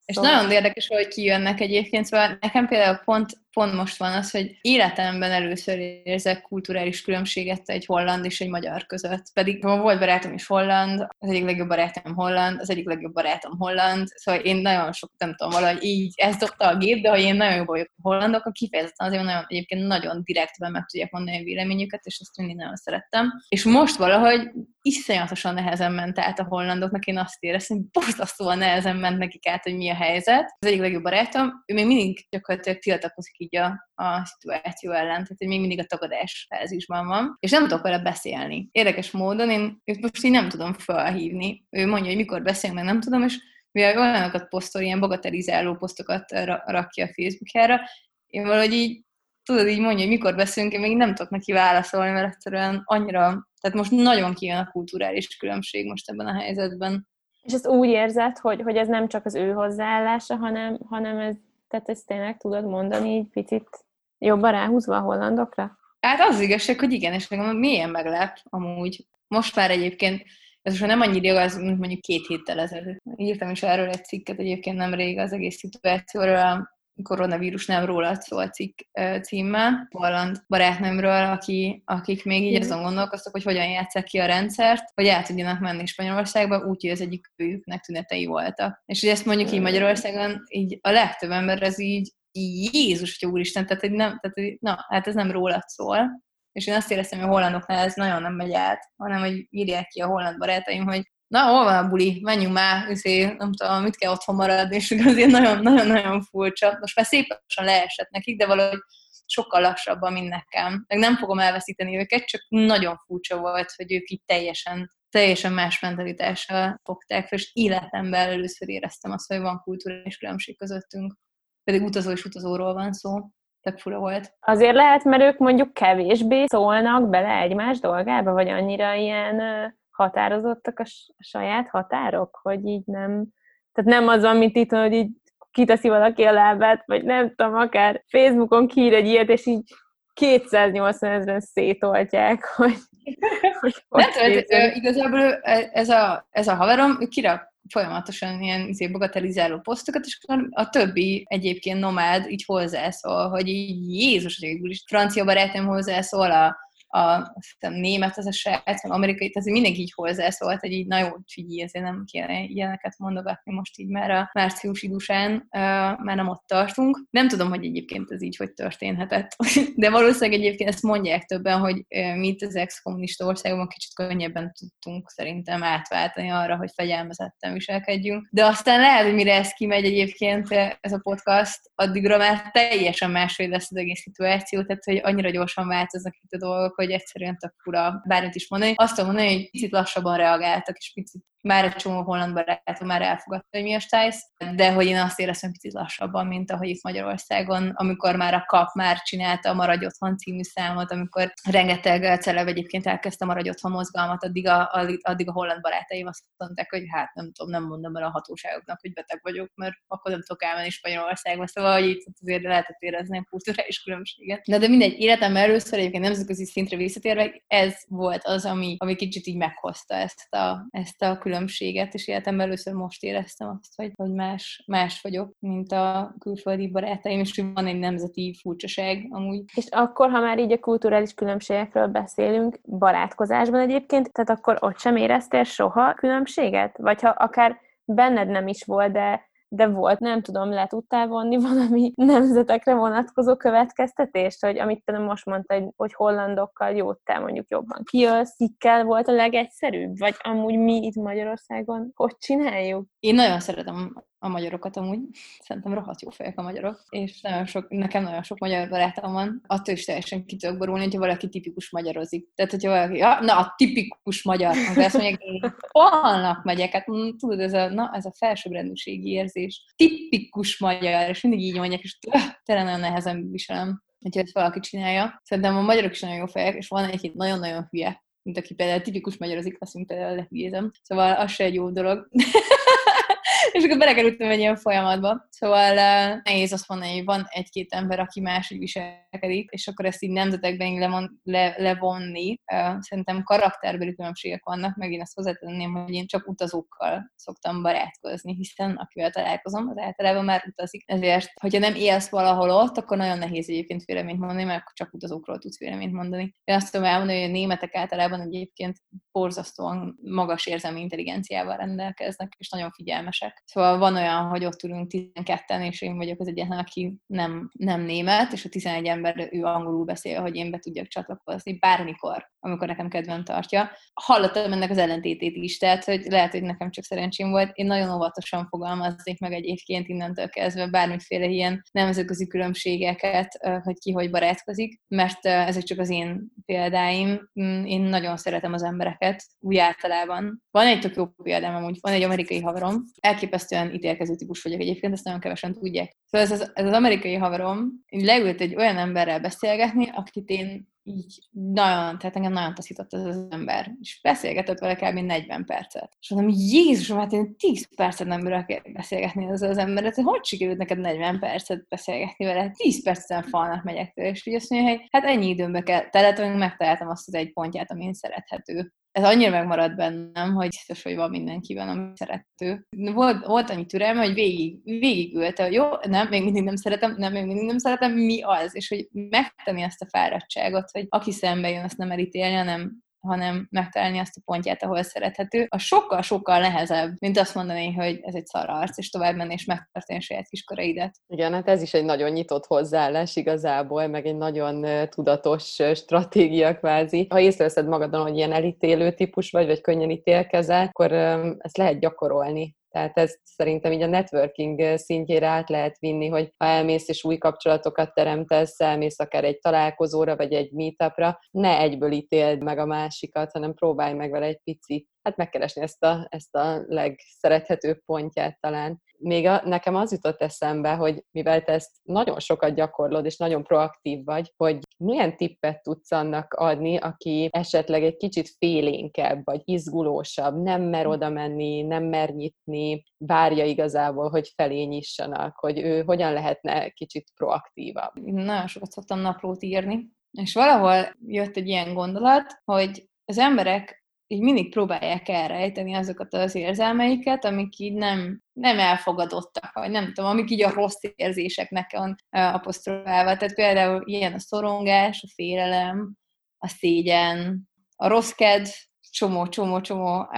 És szóval... nagyon érdekes, hogy kijönnek egyébként, szóval nekem például pont pont most van az, hogy életemben először érzek kulturális különbséget egy holland és egy magyar között. Pedig volt barátom is holland, az egyik legjobb barátom holland, az egyik legjobb barátom holland, szóval én nagyon sok, nem tudom, valahogy így ez dobta a gép, de hogy én nagyon jó vagyok hollandok, a kifejezetten azért nagyon, egyébként nagyon direktben meg tudják mondani a véleményüket, és ezt mindig nagyon szerettem. És most valahogy iszonyatosan nehezen ment át a hollandoknak, én azt éreztem, hogy borzasztóan nehezen ment nekik át, hogy mi a helyzet. Az egyik legjobb barátom, ő még mindig gyakorlatilag tiltakozik így a, a szituáció ellen, tehát hogy még mindig a tagadás fázisban van, és nem tudok vele beszélni. Érdekes módon én őt most így nem tudom felhívni. Ő mondja, hogy mikor beszélünk, meg nem tudom, és mivel olyanokat posztol, ilyen bagatelizáló posztokat rakja a Facebookjára, én valahogy így tudod, így mondja, hogy mikor beszélünk, én még nem tudok neki válaszolni, mert egyszerűen annyira, tehát most nagyon kijön a kulturális különbség most ebben a helyzetben. És ezt úgy érzed, hogy, hogy ez nem csak az ő hozzáállása, hanem, hanem ez tehát ezt tényleg tudod mondani egy picit jobban ráhúzva a hollandokra? Hát az, az igazság, hogy igen, és nekem milyen meglep amúgy. Most már egyébként, ez most nem annyira igaz, mint mondjuk két héttel ezelőtt. Írtam is erről egy cikket egyébként nem rég az egész szituációról, koronavírus nem róla szól cikk címmel, holland barátnőmről, aki, akik még így azon gondolkoztak, hogy hogyan játsszák ki a rendszert, hogy el tudjanak menni Spanyolországba, úgyhogy az egyik őjüknek tünetei voltak. És hogy ezt mondjuk így Magyarországon, így a legtöbb ember ez így, Jézus, hogy úristen, tehát, hogy nem, tehát, na, hát ez nem rólad szól. És én azt éreztem, hogy a hollandoknál ez nagyon nem megy át, hanem hogy írják ki a holland barátaim, hogy na, hol van a buli, menjünk már, azért, nem tudom, mit kell otthon maradni, és azért nagyon-nagyon furcsa. Most már szépen leesett nekik, de valahogy sokkal lassabban, mint nekem. Meg nem fogom elveszíteni őket, csak nagyon furcsa volt, hogy ők így teljesen, teljesen más mentalitással fogták, és életemben először éreztem azt, hogy van kulturális különbség közöttünk. Pedig utazó és utazóról van szó. Tök fura volt. Azért lehet, mert ők mondjuk kevésbé szólnak bele egymás dolgába, vagy annyira ilyen határozottak a saját határok, hogy így nem, tehát nem az van, mint itt, hogy így kiteszi valaki a lábát, vagy nem tudom, akár Facebookon kiír egy ilyet, és így 280 ezeren szétoltják, hogy... hogy nem tudom, igazából ez a, ez a haverom, ő kirak folyamatosan ilyen izé, bagatelizáló posztokat, és akkor a többi egyébként nomád így hozzászól, hogy így Jézus, hogy is francia barátom hozzászól, a a hiszem, német az a srác, meg amerikai, tehát mindenki így hozzászólt, hogy így, na jó, figyelj, ezért nem kéne ilyeneket mondogatni most így már a márciusi dusán, uh, már nem ott tartunk. Nem tudom, hogy egyébként ez így hogy történhetett, de valószínűleg egyébként ezt mondják többen, hogy uh, mi itt az ex-kommunista országban kicsit könnyebben tudtunk szerintem átváltani arra, hogy fegyelmezetten viselkedjünk. De aztán lehet, hogy mire ez kimegy egyébként ez a podcast, addigra már teljesen máshogy lesz az egész szituáció, tehát hogy annyira gyorsan változnak itt a dolgok, hogy egyszerűen tök fura bármit is mondani. Azt tudom mondani, hogy picit lassabban reagáltak, és picit már egy csomó holland barátom már elfogadta, hogy mi a stájsz, de hogy én azt éreztem picit lassabban, mint ahogy itt Magyarországon, amikor már a kap már csinálta a Maradj Otthon című számot, amikor rengeteg celeb egyébként elkezdte Maradj Otthon mozgalmat, addig a, addig a holland barátaim azt mondták, hogy hát nem tudom, nem mondom el a hatóságoknak, hogy beteg vagyok, mert akkor nem tudok elmenni Spanyolországba, szóval hogy itt azért lehetett érezni a kulturális különbséget. De, de mindegy, életem először egyébként nemzetközi szintre visszatérve, ez volt az, ami, ami kicsit így meghozta ezt a, ezt a különbséget, és életemben először most éreztem azt, hogy, hogy más, más vagyok, mint a külföldi barátaim, és van egy nemzeti furcsaság amúgy. És akkor, ha már így a kulturális különbségekről beszélünk, barátkozásban egyébként, tehát akkor ott sem éreztél soha különbséget? Vagy ha akár benned nem is volt, de de volt, nem tudom, le tudtál vonni valami nemzetekre vonatkozó következtetést, hogy amit te most mondta, hogy hollandokkal jó, te mondjuk jobban kijössz, kikkel volt a legegyszerűbb, vagy amúgy mi itt Magyarországon hogy csináljuk? Én nagyon szeretem a magyarokat amúgy. Szerintem rohadt jó fejek a magyarok, és nagyon sok, nekem nagyon sok magyar barátom van. Attól is teljesen ki tudok borulni, hogyha valaki tipikus magyarozik. Tehát, hogyha valaki, ja, na, a tipikus magyar, akkor azt mondják, én holnak megyek, hát tudod, ez a, na, ez a felsőbbrendűségi érzés. Tipikus magyar, és mindig így mondják, és tényleg nagyon nehezen viselem hogyha ezt valaki csinálja. Szerintem a magyarok is nagyon jó fejek, és van egy nagyon-nagyon hülye, mint aki például tipikus magyarozik, azt mint például lehülyézem. Szóval az se egy jó dolog. és akkor belekerültem egy ilyen folyamatba. Szóval uh, nehéz azt mondani, hogy van egy-két ember, aki máshogy viselkedik, és akkor ezt így nemzetekben lemon, le, levonni. Uh, szerintem karakterbeli különbségek vannak, meg én ezt hozzátenném, hogy én csak utazókkal szoktam barátkozni, hiszen akivel találkozom, az általában már utazik. Ezért, hogyha nem élsz valahol ott, akkor nagyon nehéz egyébként véleményt mondani, mert csak utazókról tudsz véleményt mondani. Én azt tudom elmondani, hogy a németek általában egyébként borzasztóan magas érzelmi intelligenciával rendelkeznek, és nagyon figyelmesek. Szóval van olyan, hogy ott ülünk 12-en, és én vagyok az egyetlen, aki nem, nem német, és a 11 ember ő angolul beszél, hogy én be tudjak csatlakozni bármikor, amikor nekem kedvem tartja. Hallottam ennek az ellentétét is, tehát hogy lehet, hogy nekem csak szerencsém volt. Én nagyon óvatosan fogalmaznék meg egyébként innentől kezdve bármiféle ilyen nemzetközi különbségeket, hogy ki hogy barátkozik, mert ezek csak az én példáim. Mm, én nagyon szeretem az embereket, úgy általában. Van egy tök jó példám, amúgy van egy amerikai haverom, elképesztően ítélkező típus vagyok egyébként, ezt nagyon kevesen tudják. Szóval ez az, ez az amerikai haverom, leült egy olyan emberrel beszélgetni, akit én így nagyon, tehát engem nagyon taszított ez az ember. És beszélgetett vele kb. 40 percet. És mondom, Jézusom, hát én 10 percet nem bírok beszélgetni ezzel az emberrel, hogy hogy sikerült neked 40 percet beszélgetni vele? 10 percen falnak megyek tőle, és így azt mondja, hogy hát ennyi időmbe kell telet, hogy megtaláltam azt az egy pontját, amin szerethető ez annyira megmaradt bennem, hogy biztos, hogy van mindenkiben, ami szerető. Volt, volt annyi türelme, hogy végig, végigült, hogy jó, nem, még mindig nem szeretem, nem, még mindig nem szeretem, mi az? És hogy megtenni ezt a fáradtságot, hogy aki szembe jön, azt nem elítélni, hanem hanem megtalálni azt a pontját, ahol szerethető, a sokkal-sokkal nehezebb, mint azt mondani, hogy ez egy szararc, és tovább menni és megtartani saját kiskoraidat. Igen, hát ez is egy nagyon nyitott hozzáállás igazából, meg egy nagyon tudatos stratégia kvázi. Ha észreveszed magadon, hogy ilyen elítélő típus vagy, vagy könnyen ítélkezel, akkor ezt lehet gyakorolni. Tehát ezt szerintem így a networking szintjére át lehet vinni, hogy ha elmész és új kapcsolatokat teremtesz, elmész akár egy találkozóra vagy egy meetupra, ne egyből ítéld meg a másikat, hanem próbálj meg vele egy pici hát megkeresni ezt a, ezt a legszerethetőbb pontját talán. Még a, nekem az jutott eszembe, hogy mivel te ezt nagyon sokat gyakorlod, és nagyon proaktív vagy, hogy milyen tippet tudsz annak adni, aki esetleg egy kicsit félénkebb, vagy izgulósabb, nem mer hm. oda menni, nem mer nyitni, várja igazából, hogy felé nyissanak, hogy ő hogyan lehetne kicsit proaktívabb. Nagyon sokat szoktam naplót írni, és valahol jött egy ilyen gondolat, hogy az emberek így mindig próbálják elrejteni azokat az érzelmeiket, amik így nem, nem elfogadottak, vagy nem tudom, amik így a rossz érzéseknek van apostrofálva. Tehát például ilyen a szorongás, a félelem, a szégyen, a rossz kedv, csomó, csomó, csomó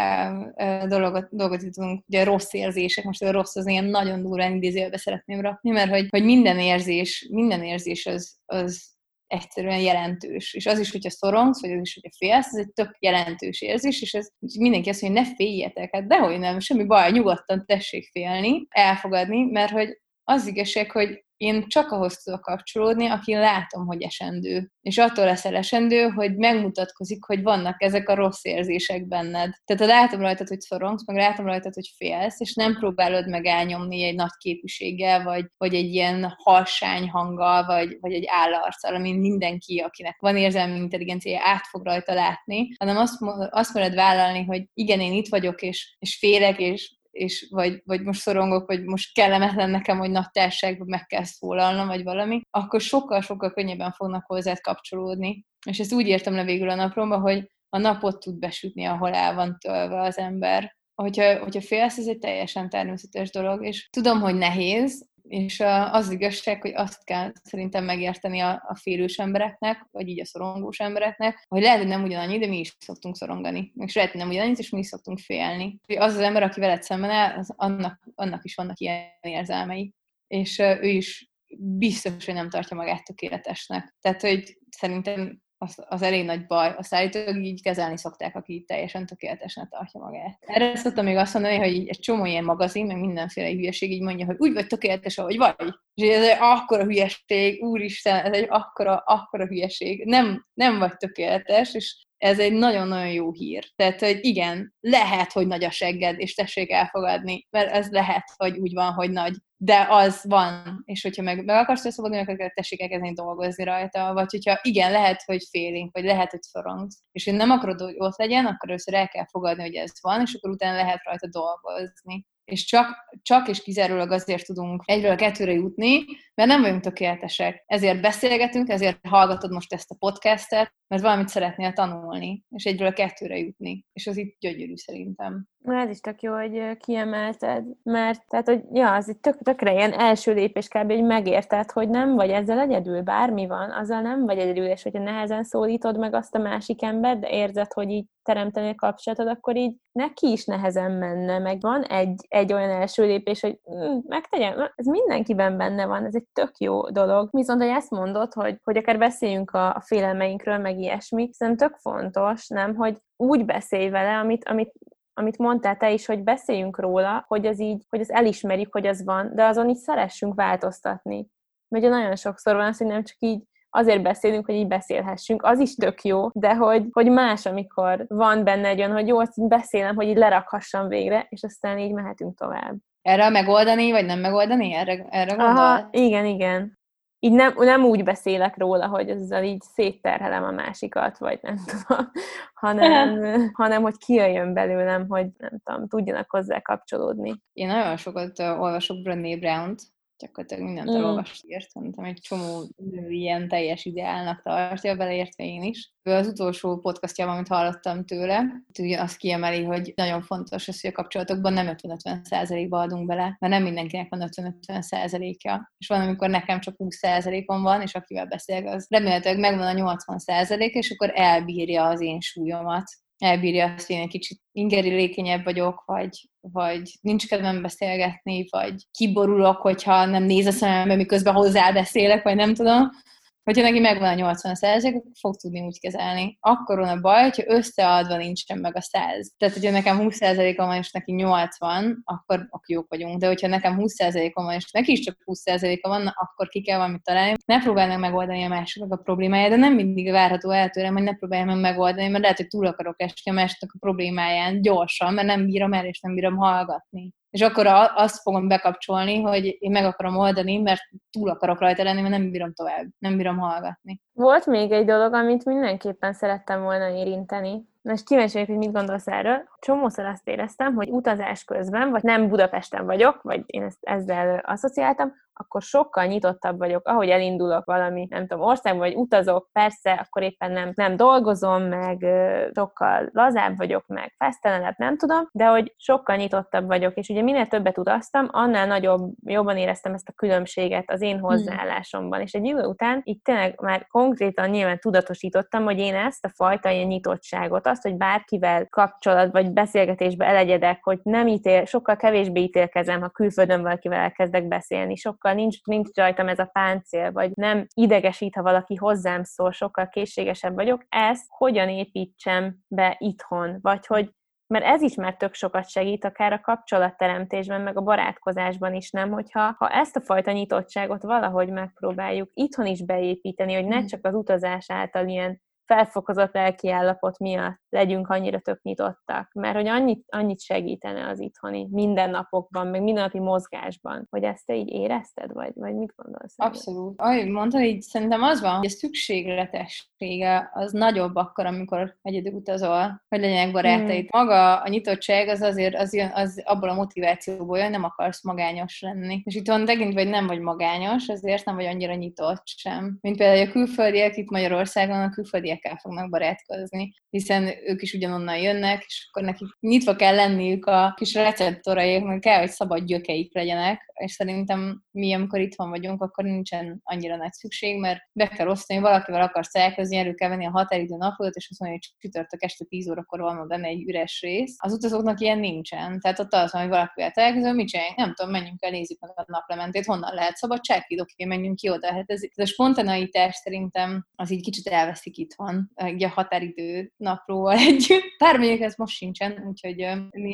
dolgot, dolgot tudunk, ugye rossz érzések, most a rossz az ilyen nagyon durván idézőjelbe szeretném rakni, mert hogy, hogy minden érzés, minden érzés az, az egyszerűen jelentős. És az is, hogyha szorongsz, vagy az is, hogyha félsz, ez egy tök jelentős érzés, és ez mindenki azt mondja, hogy ne féljetek, hát dehogy nem, semmi baj, nyugodtan tessék félni, elfogadni, mert hogy az igazság, hogy én csak ahhoz tudok kapcsolódni, aki látom, hogy esendő. És attól leszel esendő, hogy megmutatkozik, hogy vannak ezek a rossz érzések benned. Tehát ha látom rajtad, hogy szorongsz, meg látom rajtad, hogy félsz, és nem próbálod meg elnyomni egy nagy képviséggel, vagy, vagy egy ilyen halsány hanggal, vagy, vagy egy állarccal, amin mindenki, akinek van érzelmi intelligencia, át fog rajta látni, hanem azt, azt mered vállalni, hogy igen, én itt vagyok, és, és félek, és és vagy, vagy most szorongok, vagy most kellemetlen nekem, hogy nagy társágban meg kell szólalnom, vagy valami, akkor sokkal-sokkal könnyebben fognak hozzád kapcsolódni. És ezt úgy értem le végül a napromba, hogy a napot tud besütni, ahol el van tölve az ember. Hogyha, hogyha félsz, ez egy teljesen természetes dolog, és tudom, hogy nehéz, és az igazság, hogy azt kell szerintem megérteni a, a félős embereknek, vagy így a szorongós embereknek, hogy lehet, hogy nem ugyanannyi, de mi is szoktunk szorongani. És lehet, hogy nem ugyanannyi, és mi is szoktunk félni. Az az ember, aki veled szemben áll, az annak, annak is vannak ilyen érzelmei. És ő is biztos, hogy nem tartja magát tökéletesnek. Tehát, hogy szerintem az, az elég nagy baj. Azt állítólag így kezelni szokták, aki teljesen tökéletesen tartja magát. Erre szoktam még azt mondani, hogy egy csomó ilyen magazin, meg mindenféle hülyeség így mondja, hogy úgy vagy tökéletes, ahogy vagy. És ez egy akkora hülyeség, úristen, ez egy akkora, akkora hülyeség. Nem, nem vagy tökéletes, és ez egy nagyon-nagyon jó hír. Tehát, hogy igen, lehet, hogy nagy a segged, és tessék elfogadni, mert ez lehet, hogy úgy van, hogy nagy, de az van, és hogyha meg, meg akarsz szabadulni, akkor tessék elkezdeni dolgozni rajta, vagy hogyha igen, lehet, hogy félünk, vagy lehet, hogy szorongsz, és én nem akarod, hogy ott legyen, akkor először el kell fogadni, hogy ez van, és akkor utána lehet rajta dolgozni és csak, csak és kizárólag azért tudunk egyről a kettőre jutni, mert nem vagyunk tökéletesek. Ezért beszélgetünk, ezért hallgatod most ezt a podcastet, mert valamit szeretnél tanulni, és egyről a kettőre jutni. És az itt gyönyörű szerintem. Ez is tök jó, hogy kiemelted, mert tehát, hogy ja, az itt tök, tökre ilyen első lépés kb. hogy megérted, hogy nem vagy ezzel egyedül, bármi van, azzal nem vagy egyedül, és hogyha nehezen szólítod meg azt a másik embert, de érzed, hogy így teremteni a kapcsolatot, akkor így neki is nehezen menne, meg van egy, egy olyan első lépés, hogy mm, megtegyen, ez mindenkiben benne van, ez egy tök jó dolog. Viszont, hogy ezt mondod, hogy, hogy akár beszéljünk a, a félelmeinkről, meg ilyesmi, szerintem tök fontos, nem, hogy úgy beszélj vele, amit, amit amit mondtál te is, hogy beszéljünk róla, hogy az így, hogy az elismerjük, hogy az van, de azon így szeressünk változtatni. Mert ugye nagyon sokszor van az, hogy nem csak így azért beszélünk, hogy így beszélhessünk, az is tök jó, de hogy, hogy más, amikor van benne egy olyan, hogy jó, azt így beszélem, hogy így lerakhassam végre, és aztán így mehetünk tovább. Erre megoldani, vagy nem megoldani? Erre, erre gondol? Aha, igen, igen. Így nem, nem úgy beszélek róla, hogy ezzel így szétterhelem a másikat, vagy nem tudom, hanem, hanem hogy kijöjjön belőlem, hogy nem tudom, tudjanak hozzá kapcsolódni. Én nagyon sokat olvasok Brené Brown-t, gyakorlatilag mindent mm. elolvast, írt, szerintem egy csomó nő ilyen teljes ideálnak tartja, beleértve én is. Ő az utolsó podcastjában, amit hallottam tőle, ugye azt kiemeli, hogy nagyon fontos az, hogy a kapcsolatokban nem 50-50 százalékba adunk bele, mert nem mindenkinek van 50-50 százalékja. És van, amikor nekem csak 20 százalékom van, és akivel beszélek, az remélhetőleg megvan a 80 százalék, és akkor elbírja az én súlyomat elbírja azt, hogy én egy kicsit ingerilékenyebb vagyok, vagy, vagy nincs kedvem beszélgetni, vagy kiborulok, hogyha nem néz a szemembe, miközben hozzá beszélek, vagy nem tudom. Hogyha neki megvan a 80 százalék, fog tudni úgy kezelni. Akkor van a baj, hogyha összeadva nincsen meg a 100. Tehát, hogyha nekem 20 százalékom van, és neki 80, akkor, akkor jók vagyunk. De hogyha nekem 20 százalékom van, és neki is csak 20 százaléka van, akkor ki kell valamit találni. Ne próbálnak megoldani a másiknak a problémáját, de nem mindig várható el tőlem, hogy ne próbáljam meg megoldani, mert lehet, hogy túl akarok esni a másiknak a problémáján gyorsan, mert nem bírom el, és nem bírom hallgatni és akkor azt fogom bekapcsolni, hogy én meg akarom oldani, mert túl akarok rajta lenni, mert nem bírom tovább, nem bírom hallgatni. Volt még egy dolog, amit mindenképpen szerettem volna érinteni. Most kíváncsi vagyok, hogy mit gondolsz erről. Csomószor azt éreztem, hogy utazás közben, vagy nem Budapesten vagyok, vagy én ezt ezzel asszociáltam, akkor sokkal nyitottabb vagyok, ahogy elindulok valami, nem tudom, országba, vagy utazok, persze, akkor éppen nem, nem dolgozom, meg sokkal lazább vagyok, meg fesztelenebb, nem tudom, de hogy sokkal nyitottabb vagyok, és ugye minél többet utaztam, annál nagyobb, jobban éreztem ezt a különbséget az én hmm. hozzáállásomban, és egy idő után itt tényleg már konkrétan nyilván tudatosítottam, hogy én ezt a fajta ilyen nyitottságot, azt, hogy bárkivel kapcsolat vagy beszélgetésbe elegyedek, hogy nem ítél, sokkal kevésbé ítélkezem, ha külföldön valakivel elkezdek beszélni, sokkal sokkal nincs, nincs rajtam ez a páncél, vagy nem idegesít, ha valaki hozzám szól, sokkal készségesebb vagyok, ezt hogyan építsem be itthon, vagy hogy mert ez is már tök sokat segít, akár a kapcsolatteremtésben, meg a barátkozásban is, nem? Hogyha ha ezt a fajta nyitottságot valahogy megpróbáljuk itthon is beépíteni, hogy ne hmm. csak az utazás által ilyen felfokozott lelki állapot miatt legyünk annyira tök nyitottak, mert hogy annyit, annyit segítene az itthoni mindennapokban, meg mindennapi mozgásban, hogy ezt te így érezted, vagy, vagy mit gondolsz? Abszolút. Ahogy mondta, így szerintem az van, hogy a szükségletessége az nagyobb akkor, amikor egyedül utazol, hogy legyenek barátaid. Hmm. Maga a nyitottság az azért az, jön, az abból a motivációból jön, nem akarsz magányos lenni. És itt van megint, vagy nem vagy magányos, ezért nem vagy annyira nyitott sem. Mint például a külföldiek itt Magyarországon, a külföldiekkel fognak barátkozni, hiszen ők is ugyanonnan jönnek, és akkor nekik nyitva kell lenniük a kis receptoraik, meg kell, hogy szabad gyökeik legyenek, és szerintem mi, amikor itthon vagyunk, akkor nincsen annyira nagy szükség, mert be kell osztani, valakivel akarsz elkezdeni, elő kell venni a határidő napot, és azt mondja, hogy csütörtök este 10 órakor van benne egy üres rész. Az utazóknak ilyen nincsen. Tehát ott az van, hogy valakivel találkozom, mit csináljunk, nem tudom, menjünk el, nézzük meg a naplementét, honnan lehet szabadságvid, oké, menjünk ki oda. Hát ez, ez a spontaneitás szerintem az így kicsit elveszik itthon, egy a határidő napról együtt. Mondjuk ez most sincsen, úgyhogy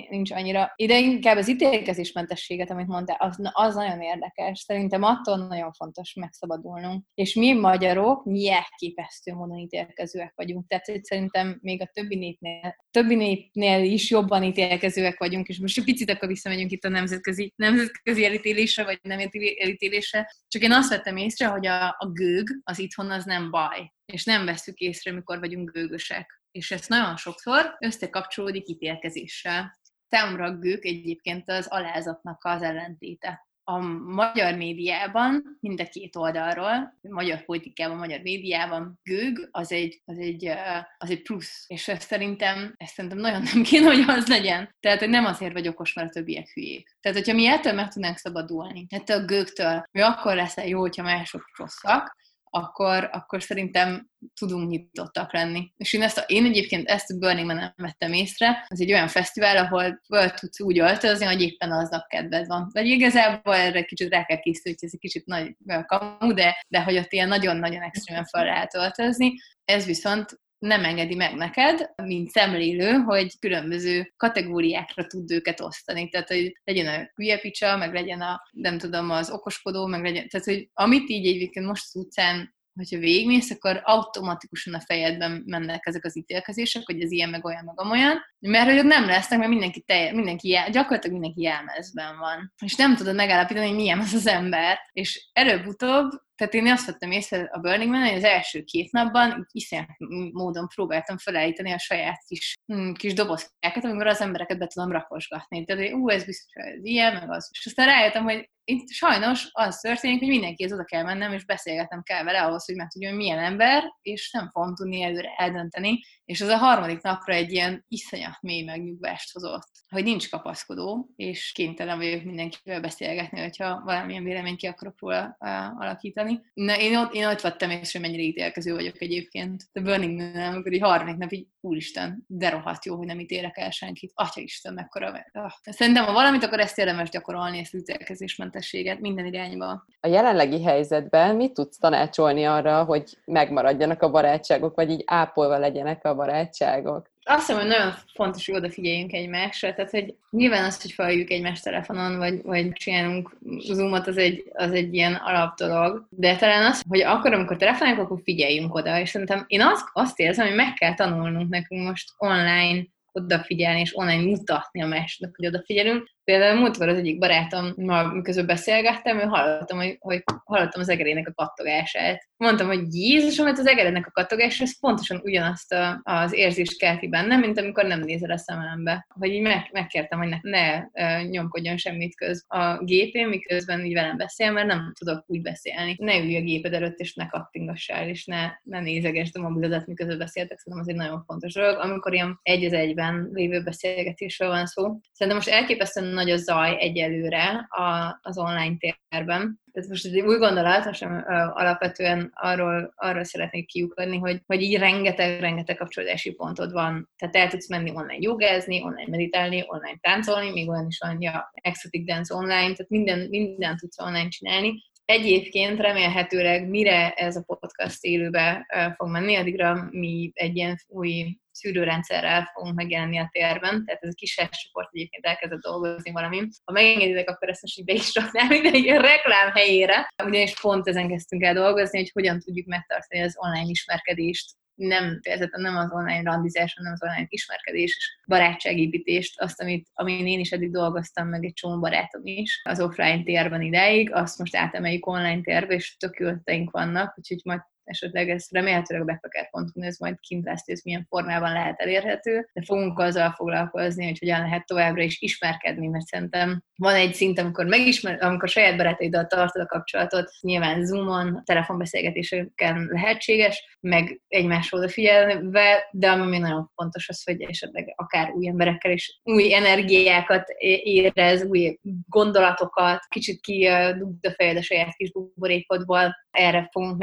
nincs annyira. Ide inkább az ítélkezésmentességet, amit mondtál, az, az nagyon érdekes. Szerintem attól nagyon fontos megszabadulnunk. És mi magyarok mi elképesztő módon ítélkezőek vagyunk. Tehát szerintem még a többi népnél, többi népnél is jobban ítélkezőek vagyunk, és most egy picit akkor visszamegyünk itt a nemzetközi, nemzetközi elítélésre, vagy nem elítélésre. Csak én azt vettem észre, hogy a, a gőg az itthon az nem baj, és nem veszük észre, mikor vagyunk gőgösek. És ez nagyon sokszor összekapcsolódik ítélkezéssel. Számomra a gők egyébként az alázatnak az ellentéte a magyar médiában, mind a két oldalról, a magyar politikában, a magyar médiában gőg az egy, az egy, az egy plusz. És ezt szerintem, ezt szerintem nagyon nem kéne, hogy az legyen. Tehát, hogy nem azért vagy okos, mert a többiek hülyék. Tehát, hogyha mi ettől meg tudnánk szabadulni, ettől a gőgtől, mi akkor leszel jó, hogyha mások rosszak, akkor, akkor szerintem tudunk nyitottak lenni. És én, ezt én egyébként ezt a Burning Man vettem észre, ez egy olyan fesztivál, ahol föl tudsz úgy öltözni, hogy éppen aznap kedved van. Vagy igazából erre kicsit rá kell készülni, hogy ez egy kicsit nagy kamu, de, de hogy ott ilyen nagyon-nagyon extrémen fel lehet öltözni. Ez viszont nem engedi meg neked, mint szemlélő, hogy különböző kategóriákra tud őket osztani. Tehát, hogy legyen a hülye picsa, meg legyen a, nem tudom, az okoskodó, meg legyen, tehát, hogy amit így egyébként most az utcán hogyha végigmész, akkor automatikusan a fejedben mennek ezek az ítélkezések, hogy ez ilyen, meg olyan, meg amolyan, mert hogy nem lesznek, mert mindenki, telje, mindenki jel, gyakorlatilag mindenki jelmezben van. És nem tudod megállapítani, hogy milyen az az ember. És előbb-utóbb tehát én azt vettem észre a Burning Man, hogy az első két napban iszonyat módon próbáltam felállítani a saját kis, mm, kis dobozkákat, amikor az embereket be tudom rakosgatni. Tehát, ú, ez biztos, hogy ez ilyen, meg az. És aztán rájöttem, hogy itt sajnos az történik, hogy mindenkihez oda kell mennem, és beszélgetnem kell vele ahhoz, hogy megtudjam, hogy milyen ember, és nem fogom tudni előre eldönteni. És az a harmadik napra egy ilyen iszonyat mély megnyugvást hozott, hogy nincs kapaszkodó, és kénytelen vagyok mindenkivel beszélgetni, hogyha valamilyen véleményt ki akarok róla uh, alakítani. Na, én, ott, én ott vettem és hogy mennyire ítélkező vagyok egyébként. A Burning Man, amikor egy harmadik nap így, úristen, de rohadt jó, hogy nem ítélek el senkit. Atya Isten, mekkora. Ah. Szerintem, ha valamit, akkor ezt érdemes gyakorolni, ezt ítélkezésment mentességet minden irányba. A jelenlegi helyzetben mit tudsz tanácsolni arra, hogy megmaradjanak a barátságok, vagy így ápolva legyenek a barátságok? Azt hiszem, hogy nagyon fontos, hogy odafigyeljünk egymásra, tehát hogy nyilván az, hogy felhívjuk egymást telefonon, vagy, vagy csinálunk zoomot, az egy, az egy ilyen alap dolog, de talán az, hogy akkor, amikor telefonáljuk, akkor figyeljünk oda, és szerintem én azt, azt érzem, hogy meg kell tanulnunk nekünk most online odafigyelni, és online mutatni a másnak, hogy odafigyelünk, Például múltkor az egyik barátom, ma miközben beszélgettem, ő hallottam, hogy, hogy hallottam az egerének a kattogását. Mondtam, hogy Jézus, mert az egerének a kattogása, ez pontosan ugyanazt a, az érzést kelti bennem, mint amikor nem nézel a szemembe. Hogy így meg, megkértem, hogy ne, ne nyomkodjon semmit köz a gépén, miközben így velem beszél, mert nem tudok úgy beszélni. Ne ülj a géped előtt, és ne kattingassál, és ne, ne nézegesd a mobilodat, miközben beszéltek. Szerintem az egy nagyon fontos dolog. Amikor ilyen egy az egyben lévő beszélgetésről van szó. Szerintem most elképesztően nagy a zaj egyelőre a, az online térben. Ez most egy új gondolat, most alapvetően arról, arról szeretnék kiukadni, hogy, hogy így rengeteg-rengeteg kapcsolódási pontod van. Tehát el tudsz menni online jogázni, online meditálni, online táncolni, még olyan is van, ja, exotic dance online, tehát minden, minden tudsz online csinálni, Egyébként remélhetőleg mire ez a podcast élőbe fog menni, addigra mi egy ilyen új szűrőrendszerrel fogunk megjelenni a térben, tehát ez a kis csoport egyébként elkezdett dolgozni valami. Ha megengeditek, akkor ezt most így be is raknám minden egy reklám helyére, ugyanis pont ezen kezdtünk el dolgozni, hogy hogyan tudjuk megtartani az online ismerkedést nem fejezetten nem az online randizás, hanem az online ismerkedés és barátságépítést, azt, amit, amin én is eddig dolgoztam, meg egy csomó barátom is. Az offline térben ideig, azt most átemeljük online térbe, és tök vannak, úgyhogy majd esetleg ez remélhetőleg a backpacker.hu ez majd kint lesz, ez milyen formában lehet elérhető, de fogunk azzal foglalkozni, hogy hogyan lehet továbbra is ismerkedni, mert szerintem van egy szint, amikor megismer, amikor saját barátaiddal tartod a kapcsolatot, nyilván Zoomon, telefonbeszélgetéseken lehetséges, meg egymás odafigyelve, de ami nagyon fontos az, hogy esetleg akár új emberekkel is új energiákat érez, új gondolatokat, kicsit ki a fejed a saját kis buborékodból, erre fogunk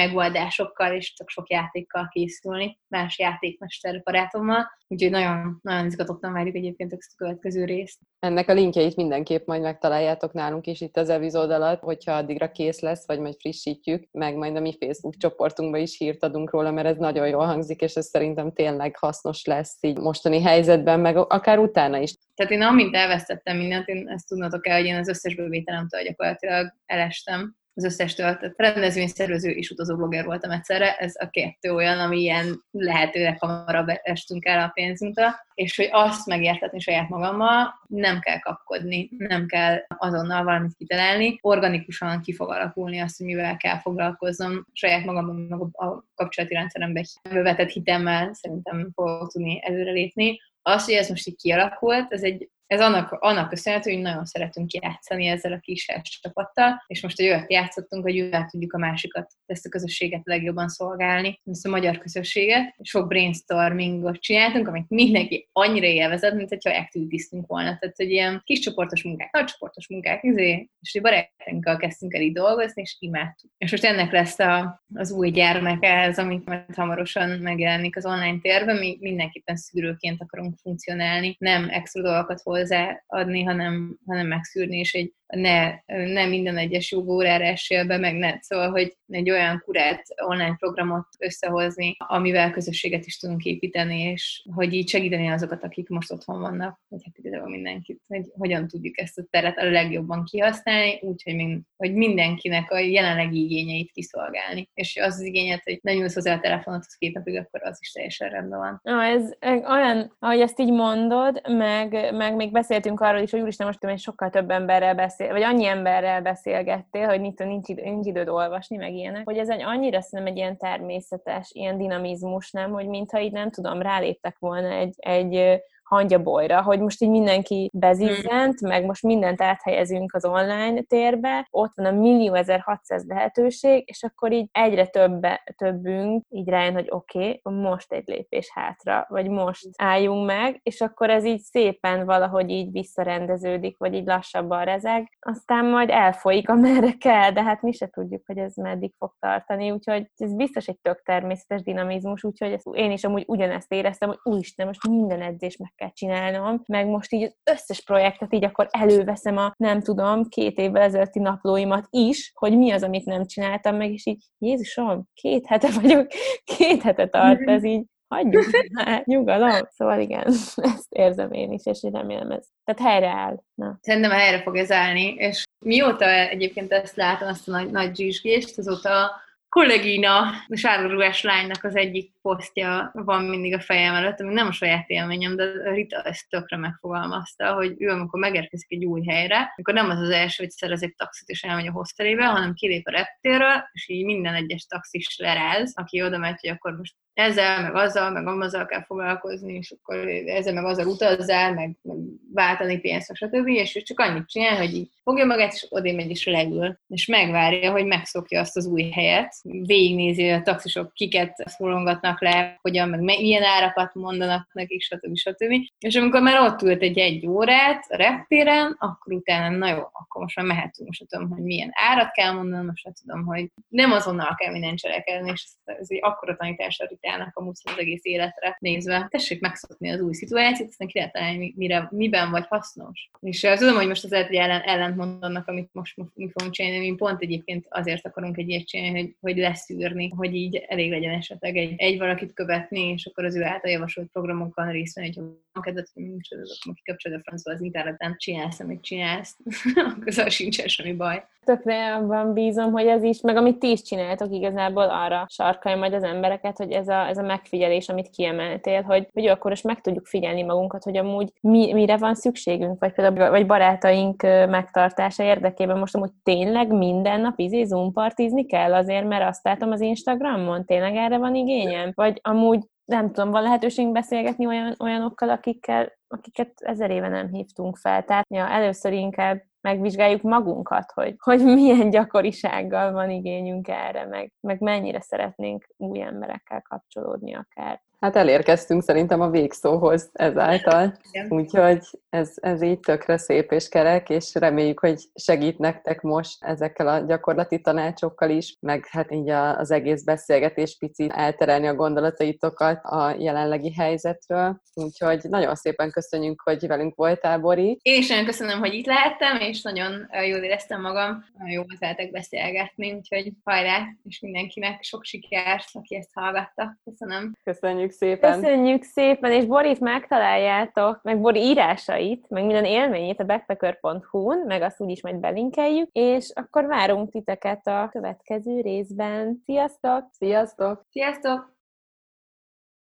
megoldásokkal és csak sok játékkal készülni, más játékmester barátommal, úgyhogy nagyon, nagyon izgatottan várjuk egyébként ezt a következő részt. Ennek a linkjeit mindenképp majd megtaláljátok nálunk is itt az epizód alatt, hogyha addigra kész lesz, vagy majd frissítjük, meg majd a mi Facebook csoportunkba is hírt adunk róla, mert ez nagyon jól hangzik, és ez szerintem tényleg hasznos lesz így mostani helyzetben, meg akár utána is. Tehát én amint elvesztettem mindent, én ezt tudnatok el, hogy én az összes bevételemtől gyakorlatilag elestem, az összes töltött rendezvényszervező és utazó blogger voltam egyszerre, ez a kettő olyan, ami ilyen lehetőleg hamarabb estünk el a pénzünktől, és hogy azt megértetni saját magammal, nem kell kapkodni, nem kell azonnal valamit kitalálni, organikusan ki fog alakulni azt, hogy mivel kell foglalkoznom, saját magamban, a kapcsolati rendszeremben vetett hitemmel szerintem fogok tudni előrelépni. Az, hogy ez most így kialakult, ez egy ez annak, annak köszönhető, hogy nagyon szeretünk játszani ezzel a kis csapattal, és most egy olyat játszottunk, hogy jövően tudjuk a másikat, ezt a közösséget legjobban szolgálni, ezt a magyar közösséget, sok brainstormingot csináltunk, amit mindenki annyira élvezett, mint hogyha activity volna. Tehát, hogy ilyen kis csoportos munkák, nagy csoportos munkák, izé, és barátunkkal kezdtünk el így dolgozni, és imádtuk. És most ennek lesz a, az új gyermeke, ez, amit majd hamarosan megjelenik az online térben, mi mindenképpen szűrőként akarunk funkcionálni, nem extra dolgokat hozzáadni, hanem, hanem megszűrni, és egy ne, ne minden egyes jogórára esél be, meg ne. Szóval, hogy egy olyan kurát online programot összehozni, amivel közösséget is tudunk építeni, és hogy így segíteni azokat, akik most otthon vannak, vagy hát igazából mindenkit, hogy hogyan tudjuk ezt a teret a legjobban kihasználni, úgyhogy mind, hogy mindenkinek a jelenlegi igényeit kiszolgálni. És az az igényet, hogy ne nyúlsz hozzá a telefonot az két napig, akkor az is teljesen rendben van. Na, ez olyan, ahogy ezt így mondod, meg, meg még beszéltünk arról is, hogy úristen, most hogy sokkal több emberrel beszél, vagy annyi emberrel beszélgettél, hogy nincs, nincs, idő, nincs időd olvasni, meg ilyenek, hogy ez egy annyira szerintem egy ilyen természetes, ilyen dinamizmus, nem, hogy mintha így nem tudom, ráléptek volna egy, egy hangyabolyra, hogy most így mindenki bezizzent, hmm. meg most mindent áthelyezünk az online térbe, ott van a millió 1600 lehetőség, és akkor így egyre többe, többünk így rájön, hogy oké, okay, most egy lépés hátra, vagy most álljunk meg, és akkor ez így szépen valahogy így visszarendeződik, vagy így lassabban rezeg, aztán majd elfolyik, amerre kell, de hát mi se tudjuk, hogy ez meddig fog tartani, úgyhogy ez biztos egy tök természetes dinamizmus, úgyhogy én is amúgy ugyanezt éreztem, hogy úristen, most minden edzés meg kell csinálnom, meg most így az összes projektet így akkor előveszem a, nem tudom, két évvel ezelőtti naplóimat is, hogy mi az, amit nem csináltam meg, és így, Jézusom, két hete vagyok, két hete tart ez így, hagyjuk már, nyugalom. Szóval igen, ezt érzem én is, és remélem ez. Tehát helyreáll. Na. Szerintem helyre fog ez állni, és mióta egyébként ezt látom, azt a nagy, nagy zsizsgést, azóta kollégina, a sárgarúgás lánynak az egyik posztja van mindig a fejem előtt, ami nem a saját élményem, de Rita ezt tökre megfogalmazta, hogy ő amikor megérkezik egy új helyre, akkor nem az az első, hogy szerez egy taxit és elmegy a hostelébe, hanem kilép a reptérről, és így minden egyes taxis leráz, aki oda megy, hogy akkor most ezzel, meg azzal, meg amazzal kell foglalkozni, és akkor ezzel, meg azzal utazzál, meg, meg váltani pénzt, stb. És ő csak annyit csinál, hogy így fogja magát, és odé megy, és leül, és megvárja, hogy megszokja azt az új helyet, végignézi a taxisok, kiket szólongatnak le, hogyan, meg milyen árakat mondanak nekik, stb. stb. És amikor már ott ült egy egy órát a reptéren, akkor utána, na jó, akkor most már mehetünk, most tudom, hogy milyen árat kell mondanom, most már tudom, hogy nem azonnal kell minden cselekedni, és ez, ez egy akkora tanítás a Ritának a az egész életre nézve. Tessék megszokni az új szituációt, aztán ki lehet találni, mire, miben vagy hasznos. És uh, tudom, hogy most az lehet, ellen, ellentmond annak, amit most mi fogunk csinálni, mi pont egyébként azért akarunk egy ilyet csinálni, hogy, hogy leszűrni, hogy így elég legyen esetleg egy, egy valakit követni, és akkor az ő által javasolt programokon részt venni, hogyha van kedvet, hogy az, akkor kikapcsolod a francba az interneten, csinálsz, amit csinálsz, akkor sincsen semmi baj. Tökre abban bízom, hogy ez is, meg amit ti is csináltok igazából arra sarkalja majd az embereket, hogy ez a, ez a megfigyelés, amit kiemeltél, hogy, hogy akkor is meg tudjuk figyelni magunkat, hogy amúgy mi, mire van szükségünk, vagy például vagy barátaink megtartása érdekében most amúgy tényleg minden nap izé zoompartizni kell azért, mert azt látom az Instagramon, tényleg erre van igényem? Vagy amúgy nem tudom, van lehetőségünk beszélgetni olyan, olyanokkal, akikkel, akiket ezer éve nem hívtunk fel. Tehát ja, először inkább megvizsgáljuk magunkat, hogy, hogy milyen gyakorisággal van igényünk erre, meg, meg mennyire szeretnénk új emberekkel kapcsolódni akár. Hát elérkeztünk szerintem a végszóhoz ezáltal, úgyhogy ez, ez így tökre szép és kerek, és reméljük, hogy segít nektek most ezekkel a gyakorlati tanácsokkal is, meg hát így az egész beszélgetés picit elterelni a gondolataitokat a jelenlegi helyzetről. Úgyhogy nagyon szépen köszönjük, hogy velünk voltál, Bori. Én is nagyon köszönöm, hogy itt lehettem, és nagyon jól éreztem magam, nagyon jó lehetek beszélgetni, úgyhogy hajrá, és mindenkinek sok sikert, aki ezt hallgatta. Köszönöm. Köszönjük szépen. Köszönjük szépen, és Borit megtaláljátok, meg Bori írásait, meg minden élményét a backpacker.hu-n, meg azt úgyis majd belinkeljük, és akkor várunk titeket a következő részben. Sziasztok! Sziasztok! Sziasztok!